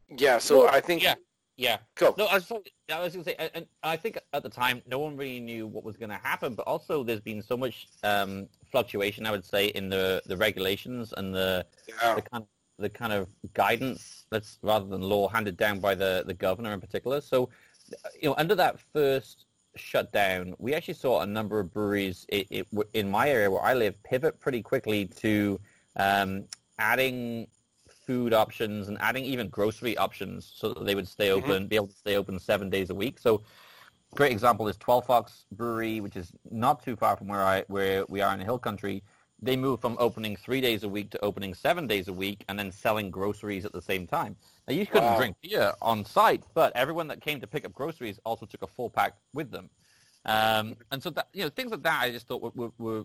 yeah, so well, I think yeah. Yeah. Go. No, I was, I was going to say, and I think at the time, no one really knew what was going to happen. But also, there's been so much um, fluctuation, I would say, in the, the regulations and the, yeah. the kind of the kind of guidance that's rather than law handed down by the, the governor in particular. So, you know, under that first shutdown, we actually saw a number of breweries it, it, in my area where I live pivot pretty quickly to um, adding food options and adding even grocery options so that they would stay mm-hmm. open, mm-hmm. be able to stay open seven days a week. So, great example is 12 Fox Brewery, which is not too far from where I where we are in the Hill Country they moved from opening three days a week to opening seven days a week and then selling groceries at the same time. Now, you couldn't wow. drink beer on site, but everyone that came to pick up groceries also took a full pack with them. Um, and so, that, you know, things like that I just thought were, were, were,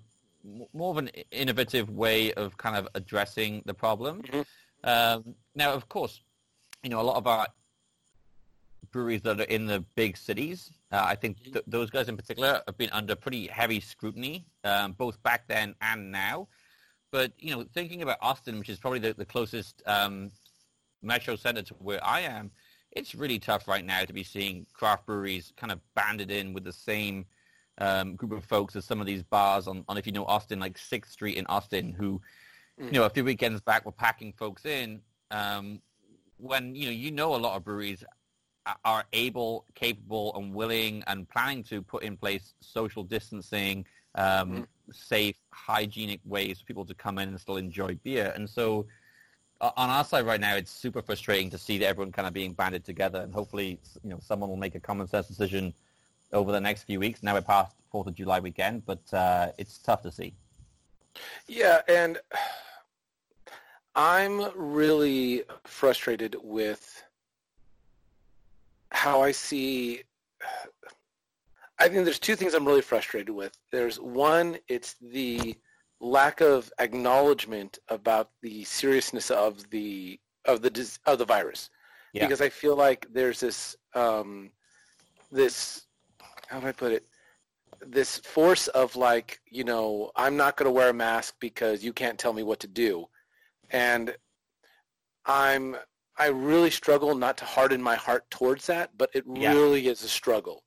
more of an innovative way of kind of addressing the problem. Mm-hmm. Um, now, of course, you know, a lot of our breweries that are in the big cities. Uh, I think th- those guys in particular have been under pretty heavy scrutiny, um, both back then and now. But you know, thinking about Austin, which is probably the, the closest um, metro center to where I am, it's really tough right now to be seeing craft breweries kind of banded in with the same um, group of folks as some of these bars on, on, if you know Austin, like Sixth Street in Austin, who, mm. you know, a few weekends back were packing folks in. Um, when you know you know a lot of breweries are able, capable, and willing and planning to put in place social distancing, um, mm-hmm. safe, hygienic ways for people to come in and still enjoy beer. And so uh, on our side right now, it's super frustrating to see that everyone kind of being banded together. And hopefully, you know, someone will make a common sense decision over the next few weeks. Now we're past Fourth of July weekend, but uh, it's tough to see. Yeah, and I'm really frustrated with how I see I think there's two things I'm really frustrated with. There's one, it's the lack of acknowledgement about the seriousness of the of the of the virus, yeah. because I feel like there's this um, this how do I put it this force of like you know I'm not going to wear a mask because you can't tell me what to do, and I'm I really struggle not to harden my heart towards that, but it Yeah. really is a struggle.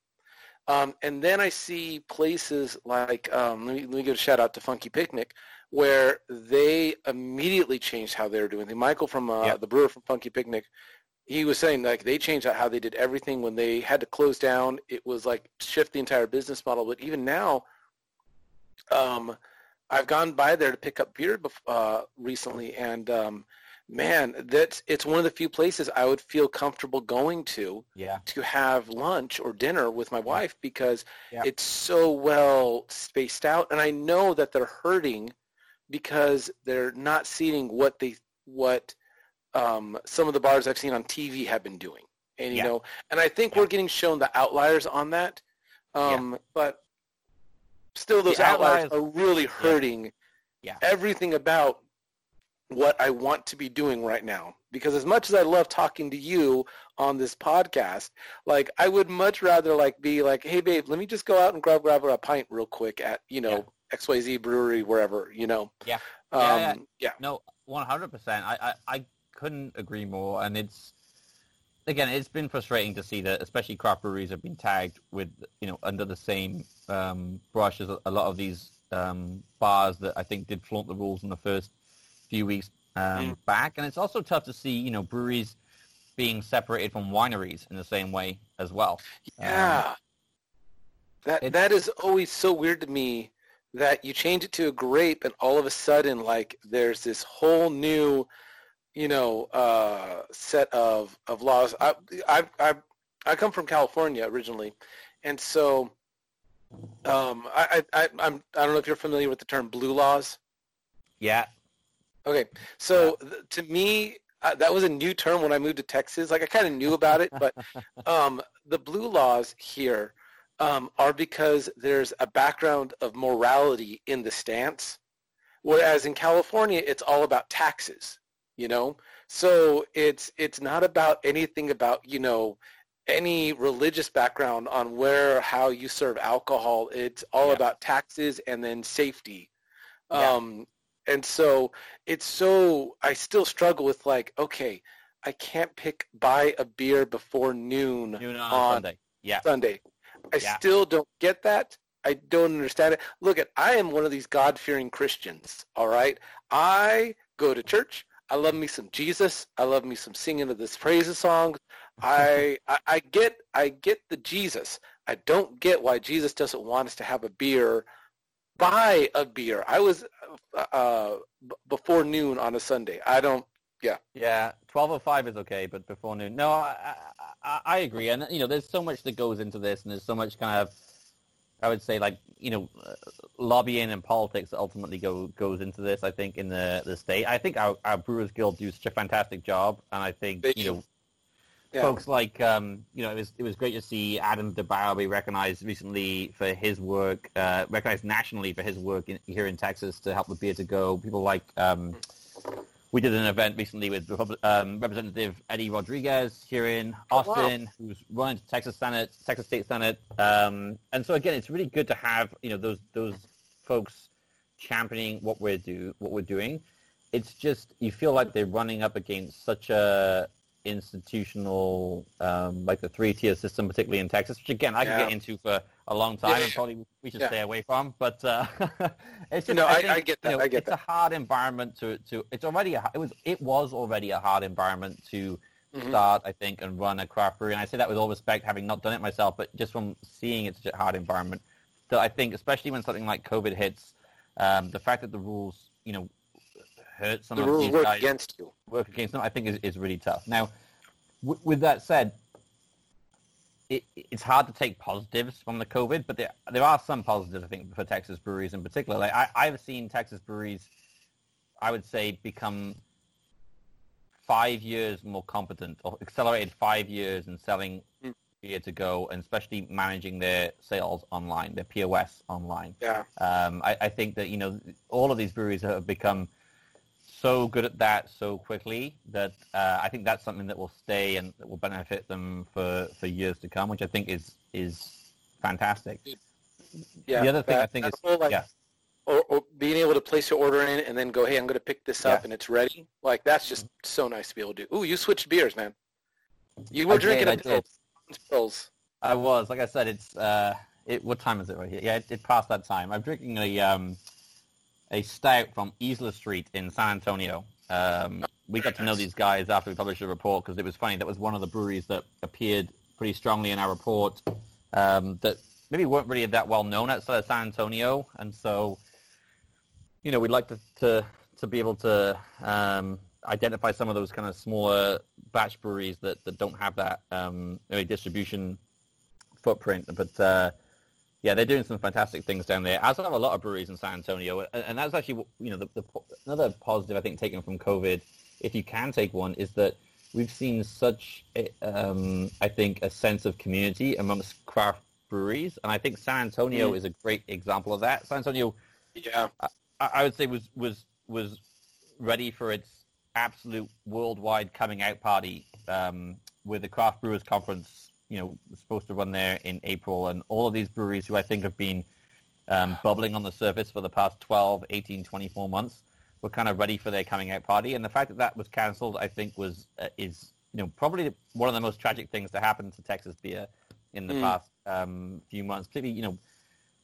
Um, and then I see places like, um, let, me, let me give a shout out to Funky Picnic, where they immediately changed how they were doing things. Michael from uh, Yep. the brewer from Funky Picnic, he was saying like they changed how they did everything when they had to close down. It was like shift the entire business model. But even now, um, I've gone by there to pick up beer bef- uh, recently, and um, man, that's it's one of the few places I would feel comfortable going to Yeah. to have lunch or dinner with my wife because Yeah. it's so well spaced out, and I know that they're hurting because they're not seeing what they what um, some of the bars I've seen on TV have been doing, and you Yeah. know, and I think we're getting shown the outliers on that, Yeah. um, but still, those outliers, outliers- are really hurting Yeah. everything about what I want to be doing right now. Because as much as I love talking to you on this podcast, like I would much rather like be like, hey babe, let me just go out and grab grab a pint real quick at you know XYZ brewery wherever you know. Yeah. Um, Yeah, yeah. yeah. No, one hundred percent. I, I couldn't agree more. And it's again, it's been frustrating to see that, especially craft breweries have been tagged with you know under the same um, brush as a, a lot of these um, bars that I think did flaunt the rules in the first few weeks um, Mm. back. And it's also tough to see you know breweries being separated from wineries in the same way as well. Um, Yeah. that that is always so weird to me that you change it to a grape and all of a sudden like there's this whole new you know uh set of of laws i i i, I come from california originally and so um I, I i i'm i don't know if you're familiar with the term blue laws yeah, Okay, so th- to me, uh, that was a new term when I moved to Texas. Like I kind of knew about it, but um, the blue laws here um, are because there's a background of morality in the stance, whereas in California, it's all about taxes. You know, so it's it's not about anything about you know any religious background on where how you serve alcohol. It's all Yeah. about taxes and then safety. Yeah. Um, and so it's so I still struggle with like, okay, I can't pick buy a beer before noon noon on, on Sunday. Yeah, Sunday. I Yeah. still don't get that. I don't understand it. Look at I am one of these God-fearing Christians, all right? I go to church. I love me some Jesus. I love me some singing of this praises songs. I, I I get I get the Jesus. I don't get why Jesus doesn't want us to have a beer buy a beer. I was uh, b- before noon on a Sunday. I don't Yeah, Yeah, twelve oh five is okay, but before noon. No, I, I, I I agree, and you know, there's so much that goes into this, and there's so much kind of, I would say, like you know, uh, lobbying and politics that ultimately go goes into this. I think in the the state, I think our, our Brewers Guild do such a fantastic job, and I think They you do. know, yeah. folks like um, you know, it was it was great to see Adam DeBower be recognized recently for his work, uh, recognized nationally for his work in, here in Texas to help the beer to go. People like um, we did an event recently with um, Representative Eddie Rodriguez here in Oh, wow. Austin, who's running to Texas Senate, Texas State Senate, um, and so again, it's really good to have you know those those folks championing what we're do what we're doing. It's just you feel like they're running up against such a institutional, um, like the three-tier system, particularly in Texas, which again I could Yeah. get into for a long time Yeah. and probably we should Yeah. stay away from. But uh, it's just, No, I- think, I get that, you know, I get it's a hard environment to to. It's already a, it was it was already a hard environment to Mhm. start, I think, and run a craft brewery. And I say that with all respect, having not done it myself, but just from seeing it's such a hard environment. That I think, especially when something like COVID hits, um, the fact that the rules, you know, hurt some the of rules work guys against you. work against them, I think is, is really tough. Now, w- with that said, it, it's hard to take positives from the COVID, but there, there are some positives, I think, for Texas breweries in particular. Like I, I've seen Texas breweries, I would say, become five years more competent or accelerated five years in selling Mm. beer to go and especially managing their sales online, their POS online. Yeah. Um, I, I think that you know all of these breweries have become so good at that so quickly that uh, I think that's something that will stay and that will benefit them for, for years to come, which I think is is fantastic. Yeah. The other thing I think is whole, like, yeah. or, or being able to place your order in and then go, hey, I'm going to pick this up Yeah. and it's ready. Like that's just so nice to be able to do. Ooh, you switched beers, man. You were I drinking did, a I did. Pils. I was, like I said, it's uh, it. What time is it right here? Yeah, it, it passed that time. I'm drinking a um, a stout from Islla Street in San Antonio. Um, we got to know these guys after we published the report because it was funny. That was one of the breweries that appeared pretty strongly in our report um, that maybe weren't really that well known outside of San Antonio, and so you know we'd like to to, to be able to um, identify some of those kind of smaller batch breweries that, that don't have that um, distribution footprint. But uh, yeah, they're doing some fantastic things down there. As have a lot of breweries in San Antonio, and, and that's actually you know the, the another positive I think taken from COVID, if you can take one, is that we've seen such a, um, I think a sense of community amongst craft breweries, and I think San Antonio Mm. is a great example of that. San Antonio Yeah. I, I would say was was was ready for its absolute worldwide coming out party um, with the Craft Brewers Conference. You know, was supposed to run there in April, and all of these breweries who I think have been um, bubbling on the surface for the past 12, 18, 24 months were kind of ready for their coming out party. And the fact that that was cancelled, I think, was uh, is you know probably one of the most tragic things to happen to Texas beer in the Mm. past um, few months. Particularly, you know,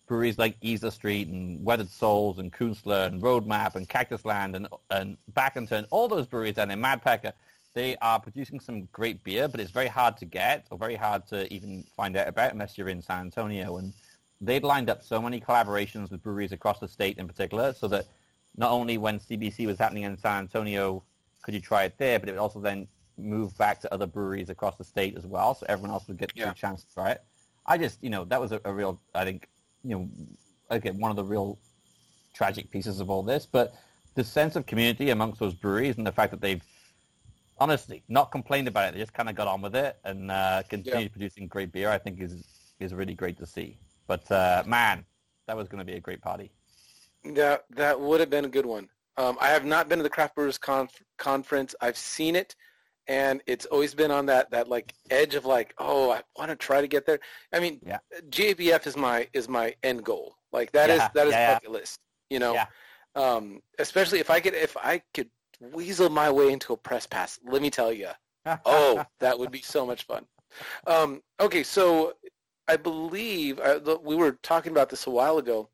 breweries like Islla Street and Weathered Souls and Kunstler and Roadmap and Cactus Land and and Back and Turn, all those breweries down there, Mad Pecker, they are producing some great beer, but it's very hard to get or very hard to even find out about unless you're in San Antonio. And they'd lined up so many collaborations with breweries across the state in particular, so that not only when CBC was happening in San Antonio could you try it there, but it would also then move back to other breweries across the state as well, so everyone else would get Yeah. a chance to try it. I just, you know, that was a, a real, I think, you know, again, one of the real tragic pieces of all this. But the sense of community amongst those breweries and the fact that they've honestly not complained about it, they just kind of got on with it and uh, continued Yeah. producing great beer, I think is is really great to see. But uh, man, that was going to be a great party. That that would have been a good one. Um, I have not been to the Craft Brewers Conf- Conference. I've seen it, and it's always been on that that like edge of like, oh, I want to try to get there. I mean, Yeah. GABF is my is my end goal. Like that is Yeah, that is yeah, yeah. bucket list. You know, Yeah. um, especially if I could if I could weasel my way into a press pass. Let me tell you, oh, that would be so much fun. Um, okay, so I believe uh, the, we were talking about this a while ago.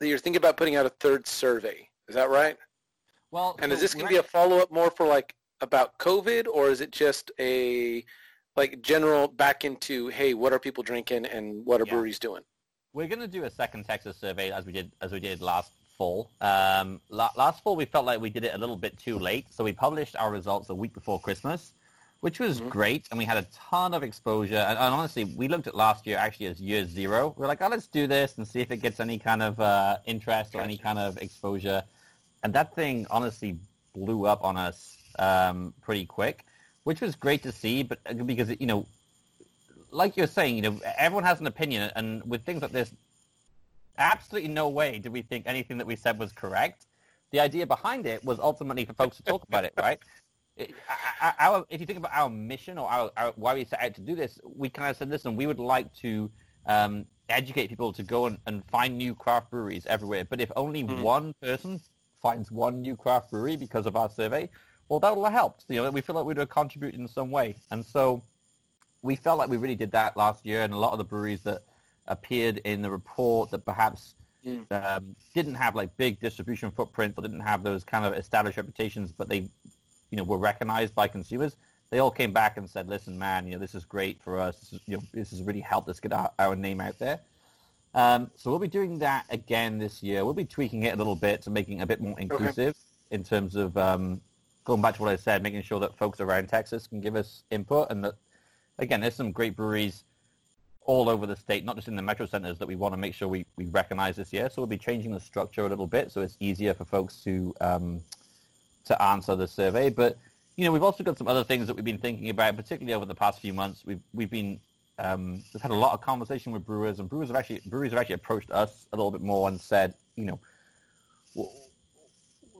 That you're thinking about putting out a third survey. Is that right? well, And is this going to be a follow-up more for like about COVID, or is it just a like general back into hey, what are people drinking and what are Yeah. breweries doing? We're going to do a second Texas survey as we did as we did last fall. Um, la- last fall we felt like we did it a little bit too late, so we published our results a week before Christmas, which was Mhm. great, and we had a ton of exposure. And, and honestly, we looked at last year actually as year zero. We are like, oh, let's do this and see if it gets any kind of uh, interest or any kind of exposure. And that thing honestly blew up on us um, pretty quick, which was great to see. But uh, because you know, like you're saying, you know, everyone has an opinion, and with things like this, absolutely no way did we think anything that we said was correct. The idea behind it was ultimately for folks to talk about it, right? It- our- if you think about our mission or our, our, why we set out to do this, we kind of said, listen, we would like to um, educate people to go and, and find new craft breweries everywhere. But if only Mhm. one person finds one new craft brewery because of our survey, well, that will have helped. You know, we feel like we'd have contributed in some way. And so we felt like we really did that last year, and a lot of the breweries that appeared in the report that perhaps Mm. um, didn't have like big distribution footprints or didn't have those kind of established reputations, but they, you know, were recognized by consumers. They all came back and said, "Listen, man, you know, this is great for us. This is, you know, this has really helped us get our, our name out there." Um, so we'll be doing that again this year. We'll be tweaking it a little bit to making it a bit more inclusive in terms of um, going back to what I said, making sure that folks around Texas can give us input and that again, there's some great breweries all over the state, not just in the metro centers that we want to make sure we, we recognize this year. So we'll be changing the structure a little bit so it's easier for folks to um, to answer the survey. But you know, we've also got some other things that we've been thinking about, particularly over the past few months. We've we've been um, had a lot of conversation with brewers, and brewers have actually breweries have actually approached us a little bit more and said, you know, w-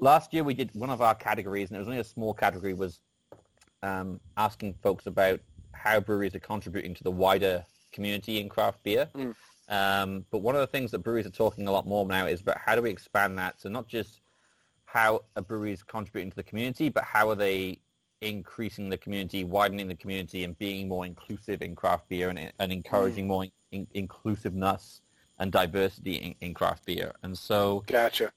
last year we did one of our categories, and it was only a small category, was um, asking folks about how breweries are contributing to the wider community in craft beer. Mm. Um, but one of the things that breweries are talking a lot more now is about how do we expand that? So not just how a brewery is contributing to the community, but how are they increasing the community, widening the community, and being more inclusive in craft beer and, and encouraging mm. more in, inclusiveness and diversity in, in craft beer. And so, gotcha.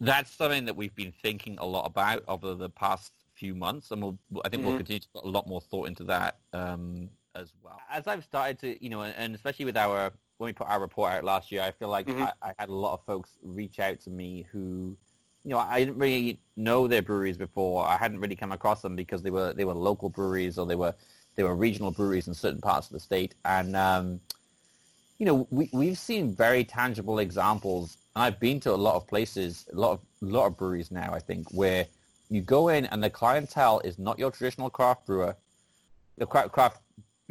That's something that we've been thinking a lot about over the past few months, and we'll, I think mm-hmm. we'll continue to put a lot more thought into that um, as well. As I've started to, you know, and especially with our when we put our report out last year, I feel like mm-hmm. I, I, had a lot of folks reach out to me who, you know, I didn't really know their breweries before. I hadn't really come across them because they were they were local breweries or they were they were regional breweries in certain parts of the state, and um, you know, we we've seen very tangible examples. And I've been to a lot of places, a lot of a lot of breweries now. I think where you go in and the clientele is not your traditional craft brewer, the craft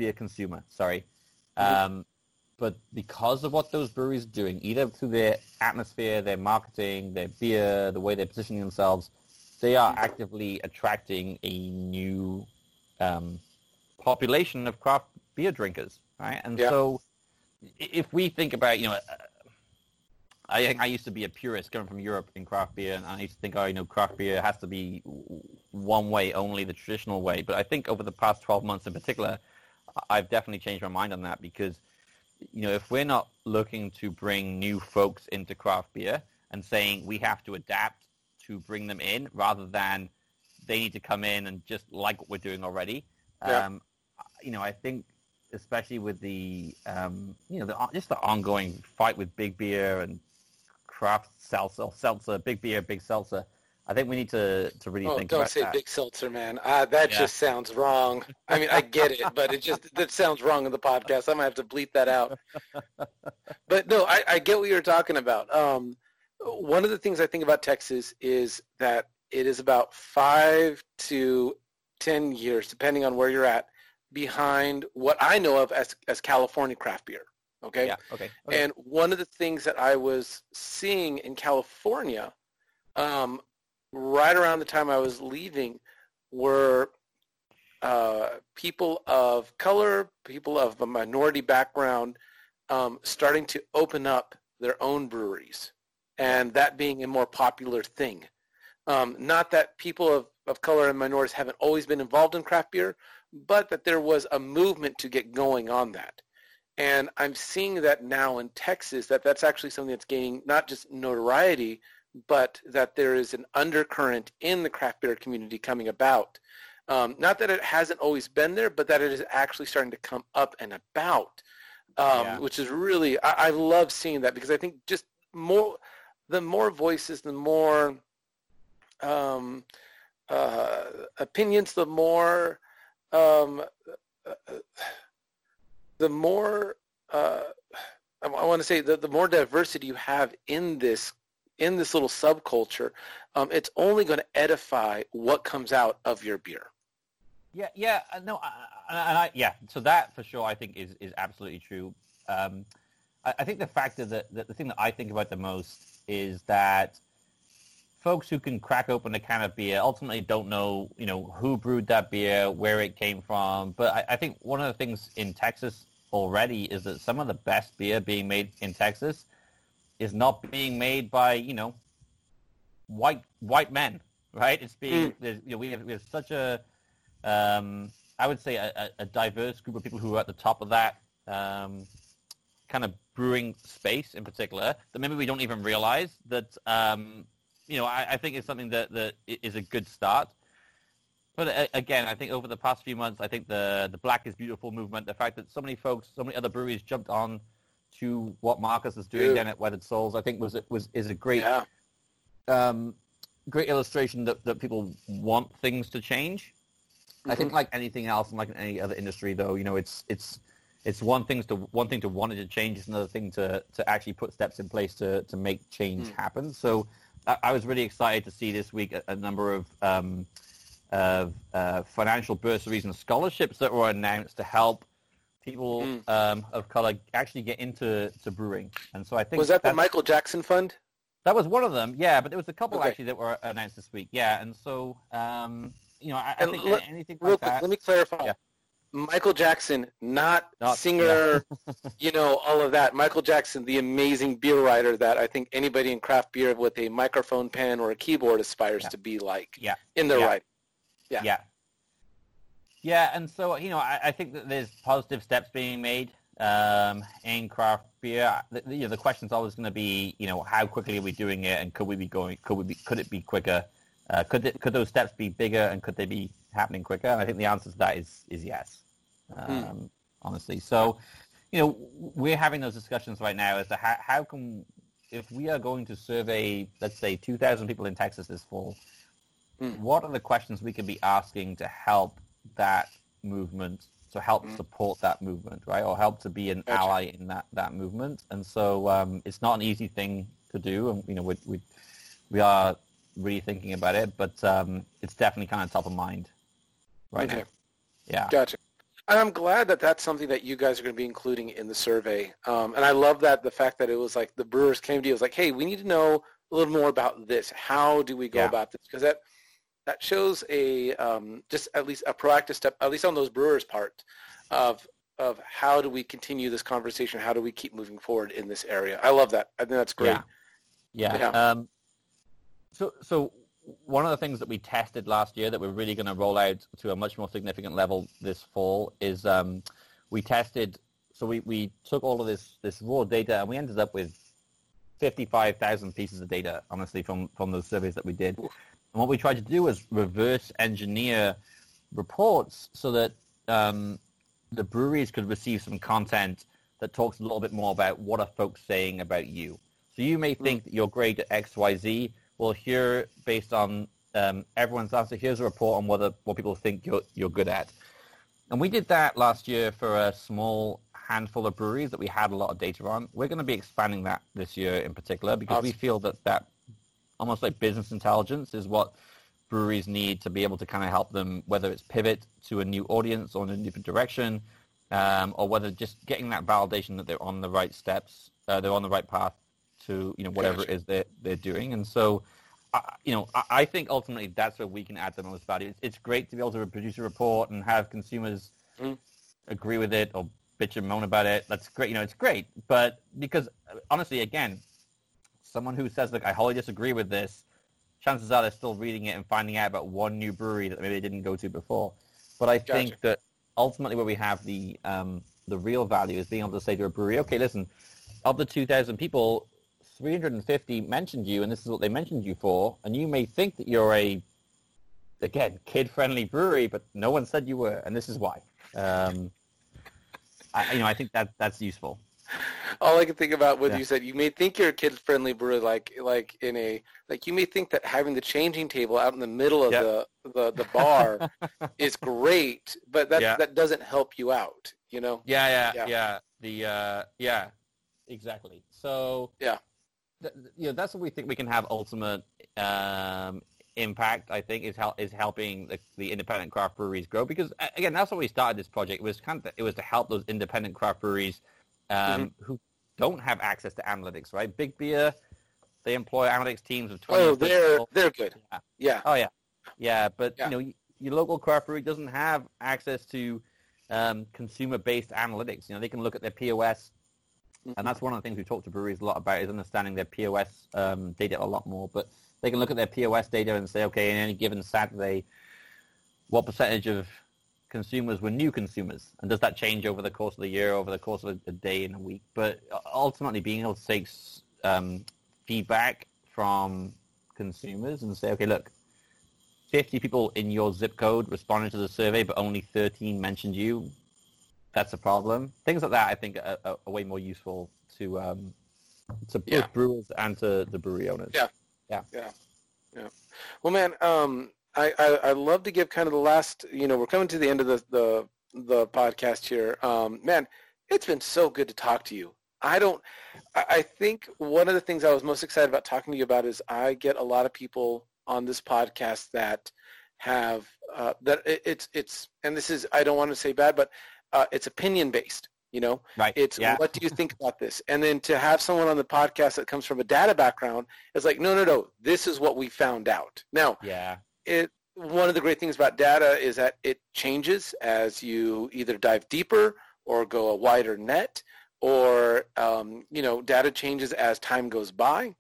beer consumer, sorry. Mm-hmm. Um, but because of what those breweries are doing, either through their atmosphere, their marketing, their beer, the way they're positioning themselves, they are mm-hmm. actively attracting a new um, population of craft beer drinkers, right? And yeah. so if we think about, you know, I, I used to be a purist coming from Europe in craft beer, and I used to think, oh, you know, craft beer has to be one way only, the traditional way. But I think over the past 12 months in particular, I've definitely changed my mind on that because, you know, if we're not looking to bring new folks into craft beer and saying we have to adapt to bring them in rather than they need to come in and just like what we're doing already, yeah. um, you know, I think especially with the um, you know the, just the ongoing fight with big beer and craft seltzer, seltzer, big beer, big seltzer. I think we need to, to really oh, think don't say big seltzer, man. Uh, that yeah. just sounds wrong. I mean, I get it, but it just that sounds wrong in the podcast. I might have to bleep that out. but no, I, I get what you're talking about. Um, one of the things I think about Texas is that it is about five to ten years, depending on where you're at, behind what I know of as as California craft beer. Okay. Yeah. Okay. okay. And one of the things that I was seeing in California, um, right around the time I was leaving, were uh, people of color, people of a minority background, um, starting to open up their own breweries, and that being a more popular thing. Um, not that people of, of color and minorities haven't always been involved in craft beer, but that there was a movement to get going on that. And I'm seeing that now in Texas, that that's actually something that's gaining not just notoriety, but that there is an undercurrent in the craft beer community coming about. Um, not that it hasn't always been there, but that it is actually starting to come up and about, um, yeah. which is really, I, I love seeing that because I think just more, the more voices, the more um, uh, opinions, the more um, uh, the more uh, I, I want to say that the more diversity you have in this in this little subculture, um, it's only going to edify what comes out of your beer. Yeah, yeah, uh, no, I, I, yeah. So that for sure, I think is is absolutely true. Um, I, I, think the fact that, that the thing that I think about the most is that folks who can crack open a can of beer ultimately don't know, you know, who brewed that beer, where it came from. But I, I think one of the things in Texas already is that some of the best beer being made in Texas is not being made by you know white white men, right? It's being mm. you know, we have we have such a um, I would say a, a, diverse group of people who are at the top of that um, kind of brewing space in particular that maybe we don't even realize that um, you know I, I think it's something that that is a good start. But uh, again, I think over the past few months, I think the the Black is Beautiful movement, the fact that so many folks, so many other breweries jumped on to what Marcus is doing down at Weathered Souls, I think was was is a great yeah. um, great illustration that, that people want things to change. Mm-hmm. I think mm-hmm. like anything else, and like in any other industry, though, you know, it's it's it's one thing to one thing to want it to change. It's another thing to to actually put steps in place to to make change mm. happen. So I, I, was really excited to see this week a, a number of um, of uh, financial bursaries and scholarships that were announced to help people mm. um, of color actually get into to brewing. And so I think was that the Michael Jackson Fund? That was one of them, yeah. But there was a couple okay. actually that were announced this week, yeah. And so um, you know, I, I think l- anything like that. Let me clarify. Yeah. Michael Jackson, not, Not- singer, you know, all of that. Michael Jackson, the amazing beer writer that I think anybody in craft beer with a microphone pen or a keyboard aspires Yeah. to be like Yeah. in their Yeah. writing. Yeah. Yeah. Yeah, and so you know, I, I think that there's positive steps being made um, in craft beer. The, you know, the question's always going to be, you know, how quickly are we doing it, and could we be going? Could we be? Could it be quicker? Uh, could it, could those steps be bigger, and could they be happening quicker? And I think the answer to that is is yes. Um, Honestly, so you know, we're having those discussions right now as to how, how can if we are going to survey, let's say, 2,000 people in Texas this fall, Mm. what are the questions we could be asking to help that movement, to help Mm. support that movement, right, or help to be an Gotcha. ally in that, that movement? And so um, it's not an easy thing to do, and you know, we we, we are really thinking about it, but um, it's definitely kind of top of mind right Okay. now. Yeah. Gotcha. And I'm glad that that's something that you guys are going to be including in the survey. Um, and I love that the fact that it was like the brewers came to you. It was like, hey, we need to know a little more about this. How do we go Yeah. about this? Because that that shows a um, just at least a proactive step, at least on those brewers' part, of of how do we continue this conversation? How do we keep moving forward in this area? I love that. I think that's great. Yeah. Yeah. Yeah. Um, so, so one of the things that we tested last year that we're really going to roll out to a much more significant level this fall is um, we tested. So we, we took all of this this raw data and we ended up with 55,000 pieces of data, honestly, from, from those surveys that we did. And what we tried to do was reverse engineer reports so that um, the breweries could receive some content that talks a little bit more about what are folks saying about you. So you may think that you're great at X, Y, Z. Well, here, based on um, everyone's answer, here's a report on what, what people think you're, you're good at. And we did that last year for a small handful of breweries that we had a lot of data on. We're going to be expanding that this year in particular because we feel that that almost like business intelligence is what breweries need to be able to kind of help them, whether it's pivot to a new audience or in a different direction, um, or whether just getting that validation that they're on the right steps, uh, they're on the right path to you know whatever Gotcha. it is they're they're doing. And so, I you know, I, I think ultimately that's where we can add the most value. It's, it's great to be able to produce a report and have consumers Mm. agree with it or bitch and moan about it. That's great. You know, it's great. But because honestly, again, someone who says, look, I wholly disagree with this, chances are they're still reading it and finding out about one new brewery that maybe they didn't go to before. But I Gotcha. think that ultimately where we have the um, the real value is being able to say to a brewery, okay, listen, of the 2,000 people, 350 mentioned you, and this is what they mentioned you for, and you may think that you're a, again, kid-friendly brewery, but no one said you were, and this is why. Um, I, you know, I think that that's useful. All I can think about what Yeah. you said, you may think you're a kid-friendly brewery, like like in a like you may think that having the changing table out in the middle of Yeah. the, the the bar is great, but that Yeah. that doesn't help you out. You know? Yeah, yeah, Yeah. yeah. The uh, yeah, exactly. So Yeah. th- you know, that's what we think we can have ultimate um, impact. I think is help is helping the, the independent craft breweries grow because again, that's what we started this project. It was kind of it was to help those independent craft breweries um, Mm-hmm. who don't have access to analytics. Right, big beer. They employ analytics teams of twenty. Oh, they're people. they're good. Yeah. Yeah. Oh yeah, yeah. But Yeah. you know, your local craft brewery doesn't have access to um, consumer-based analytics. You know, they can look at their POS, Mhm. and that's one of the things we talk to breweries a lot about is understanding their POS um, data a lot more. But they can look at their POS data and say, okay, in any given Saturday, what percentage of consumers were new consumers, and does that change over the course of the year, over the course of a, day and a week? But ultimately, being able to take um, feedback from consumers and say, okay, look, 50 people in your zip code responded to the survey, but only 13 mentioned you. That's a problem. Things like that, I think, are, are, are way more useful to um, to both Yeah. brewers and to the brewery owners. Yeah, yeah, yeah, yeah. Well, man, um, I, I I love to give kind of the last. You know, we're coming to the end of the the the podcast here. Um, man, it's been so good to talk to you. I don't. I think one of the things I was most excited about talking to you about is I get a lot of people on this podcast that have uh, that it, it's it's and this is I don't want to say bad, but uh, it's opinion based. You know, Right. it's yeah. what do you think about this? And then to have someone on the podcast that comes from a data background is like, no, no, no, this is what we found out. Now, Yeah. It one of the great things about data is that it changes as you either dive deeper or go a wider net, or um, you know, data changes as time goes by.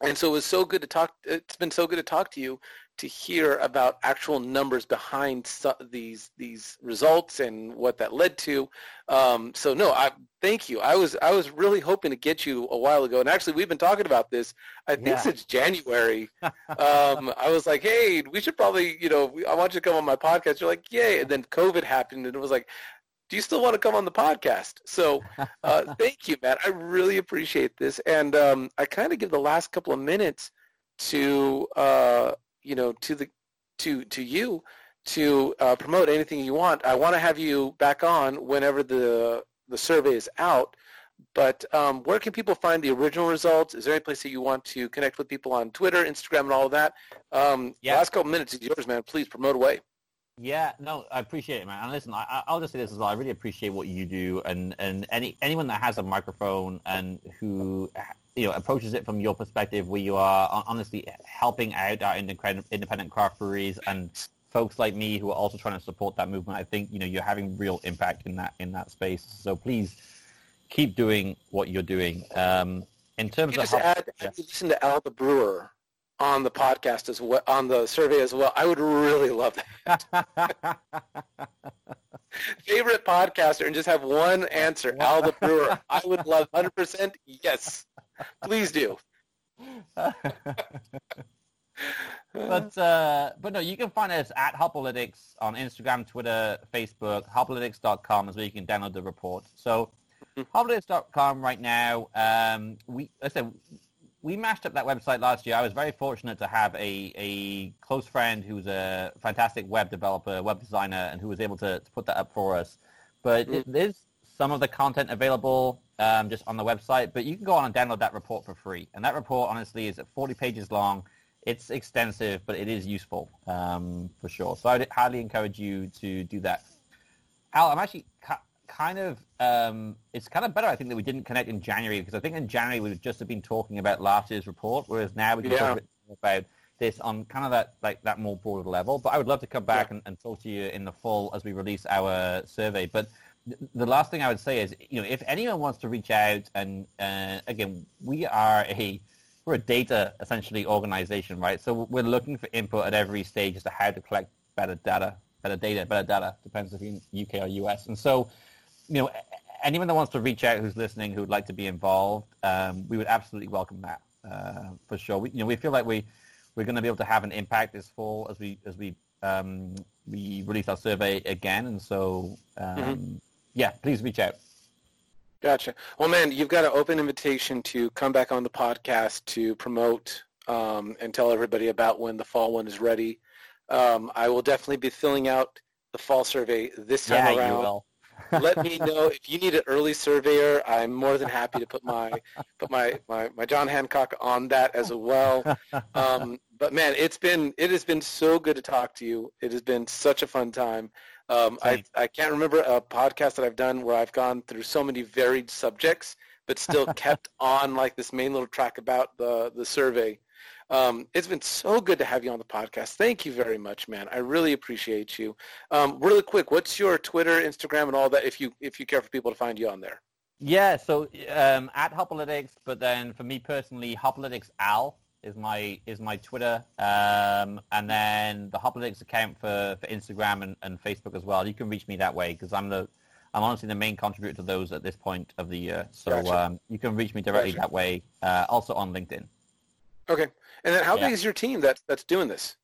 And so it was so good to talk. It's been so good to talk to you to hear about actual numbers behind these these results and what that led to. Um, so no, I thank you. I was I was really hoping to get you a while ago, and actually we've been talking about this. I think yeah. since January. um, I was like, hey, we should probably you know I want you to come on my podcast. You're like, yay! And then COVID happened, and it was like. Do you still want to come on the podcast? So, uh, thank you, Matt. I really appreciate this, and um, I kind of give the last couple of minutes to uh, you know to the to to you to uh, promote anything you want. I want to have you back on whenever the the survey is out. But um, where can people find the original results? Is there any place that you want to connect with people on Twitter, Instagram, and all of that? Um, yeah. Last couple minutes is yours, man. Please promote away. Yeah, no, I appreciate it, man. And listen, I, will just say this as well. I really appreciate what you do, and and any anyone that has a microphone and who you know approaches it from your perspective, where you are honestly helping out our independent craft breweries and folks like me who are also trying to support that movement. I think you know you're having real impact in that in that space. So please keep doing what you're doing. Um, in terms you of just how, add, yeah. listen to Al the Brewer on the podcast as well, on the survey as well. I would really love that. Favorite podcaster and just have one answer, Al the Brewer. I would love 100% yes. Please do. but uh, but no, you can find us at Hopalytics on Instagram, Twitter, Facebook. Hopalytics.com is where you can download the report. So. Hopalytics.com right now. Um, we I said we mashed up that website last year. I was very fortunate to have a, a close friend who's a fantastic web developer, web designer, and who was able to, to put that up for us. But mm. there's some of the content available um, just on the website, but you can go on and download that report for free. And that report, honestly, is 40 pages long. It's extensive, but it is useful um, for sure. So I'd highly encourage you to do that. Al, I'm actually kind of um, it's kind of better I think that we didn't connect in January because I think in January we would just have been talking about last year's report, whereas now we can yeah. talk about this on kind of that like that more broader level. But I would love to come back yeah. and, and, talk to you in the fall as we release our survey. But th- the last thing I would say is, you know, if anyone wants to reach out and uh, again, we are a we're a data essentially organization, right? So we're looking for input at every stage as to how to collect better data, better data, better data. Depends if you're in UK or US. And so you know, anyone that wants to reach out who's listening who would like to be involved, um, we would absolutely welcome that uh, for sure. We, you know, we feel like we we're going to be able to have an impact this fall as we as we um, we release our survey again, and so um, mm-hmm. yeah, please reach out. Gotcha. Well, man, you've got an open invitation to come back on the podcast to promote um, and tell everybody about when the fall one is ready. Um, I will definitely be filling out the fall survey this time yeah, around. Let me know if you need an early surveyor. I'm more than happy to put my put my, my, my John Hancock on that as well. Um, but man, it's been it has been so good to talk to you. It has been such a fun time. Um, I I can't remember a podcast that I've done where I've gone through so many varied subjects, but still kept on like this main little track about the the survey. Um, it's been so good to have you on the podcast. Thank you very much, man. I really appreciate you. Um, really quick, what's your Twitter, Instagram, and all that? If you if you care for people to find you on there. Yeah, so um, at Hopalytics, but then for me personally, Hopalytics Al is my is my Twitter, um, and then the Hopalytics account for, for Instagram and, and Facebook as well. You can reach me that way because I'm the I'm honestly the main contributor to those at this point of the year. So gotcha. um, you can reach me directly gotcha. that way. Uh, also on LinkedIn. Okay. And then how yeah. big is your team that, that's doing this?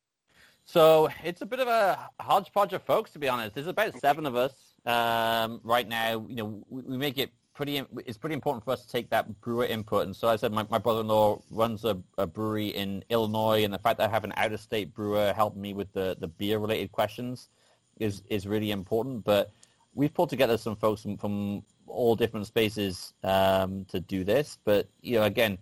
So it's a bit of a hodgepodge of folks, to be honest. There's about seven of us um, right now. You know, we, we, make it pretty. It's pretty important for us to take that brewer input. And so I said, my, my brother-in-law runs a, a, brewery in Illinois, and the fact that I have an out-of-state brewer helping me with the, the beer-related questions is is really important. But we've pulled together some folks from, from all different spaces um, to do this. But you know, again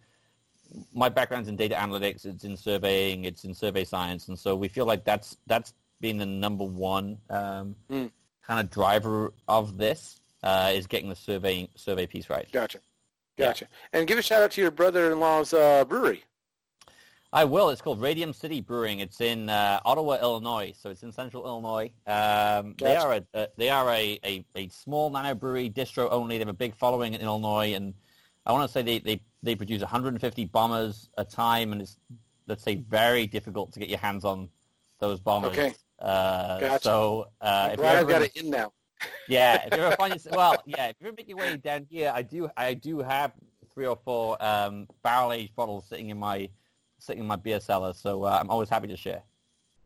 my background's in data analytics. It's in surveying. It's in survey science, and so we feel like that's that's been the number one um, mm. kind of driver of this uh, is getting the survey survey piece right. Gotcha, gotcha. Yeah. And give a shout out to your brother-in-law's uh, brewery. I will. It's called Radium City Brewing. It's in uh, Ottawa, Illinois. So it's in central Illinois. Um, they are a, a they are a, a, a small nano brewery, distro only. They have a big following in Illinois, and I want to say they, they, they produce 150 bombers a time, and it's let's say very difficult to get your hands on those bombers. Okay. Uh, Gotcha. So uh, if I've ever got it in now. yeah, if you ever find yourself, well, yeah, if you ever make your way down here, I do, I do have three or four um, barrel aged bottles sitting in my, sitting in my beer cellar. So uh, I'm always happy to share.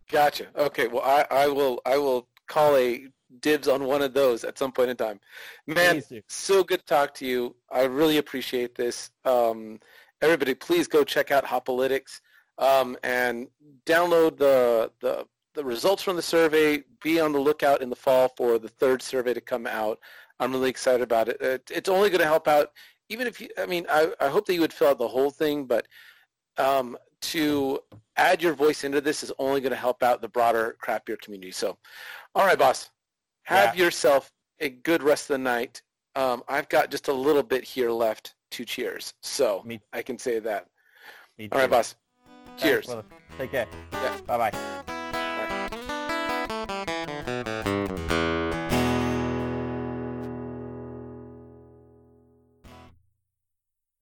Gotcha. Okay. Well, I, I will I will call a dibs on one of those at some point in time. Man, so good to talk to you. I really appreciate this. Um, everybody, please go check out Hopalytics um, and download the, the the results from the survey. Be on the lookout in the fall for the third survey to come out. I'm really excited about it. it it's only going to help out, even if you. I mean, I, I hope that you would fill out the whole thing, but um, to add your voice into this is only going to help out the broader craft beer community. So, all right, boss, have yourself a good rest of the night. Um, I've got just a little bit here left to cheers, so I can say that. All right, boss. Cheers. brother. Take care. Yeah. Bye bye.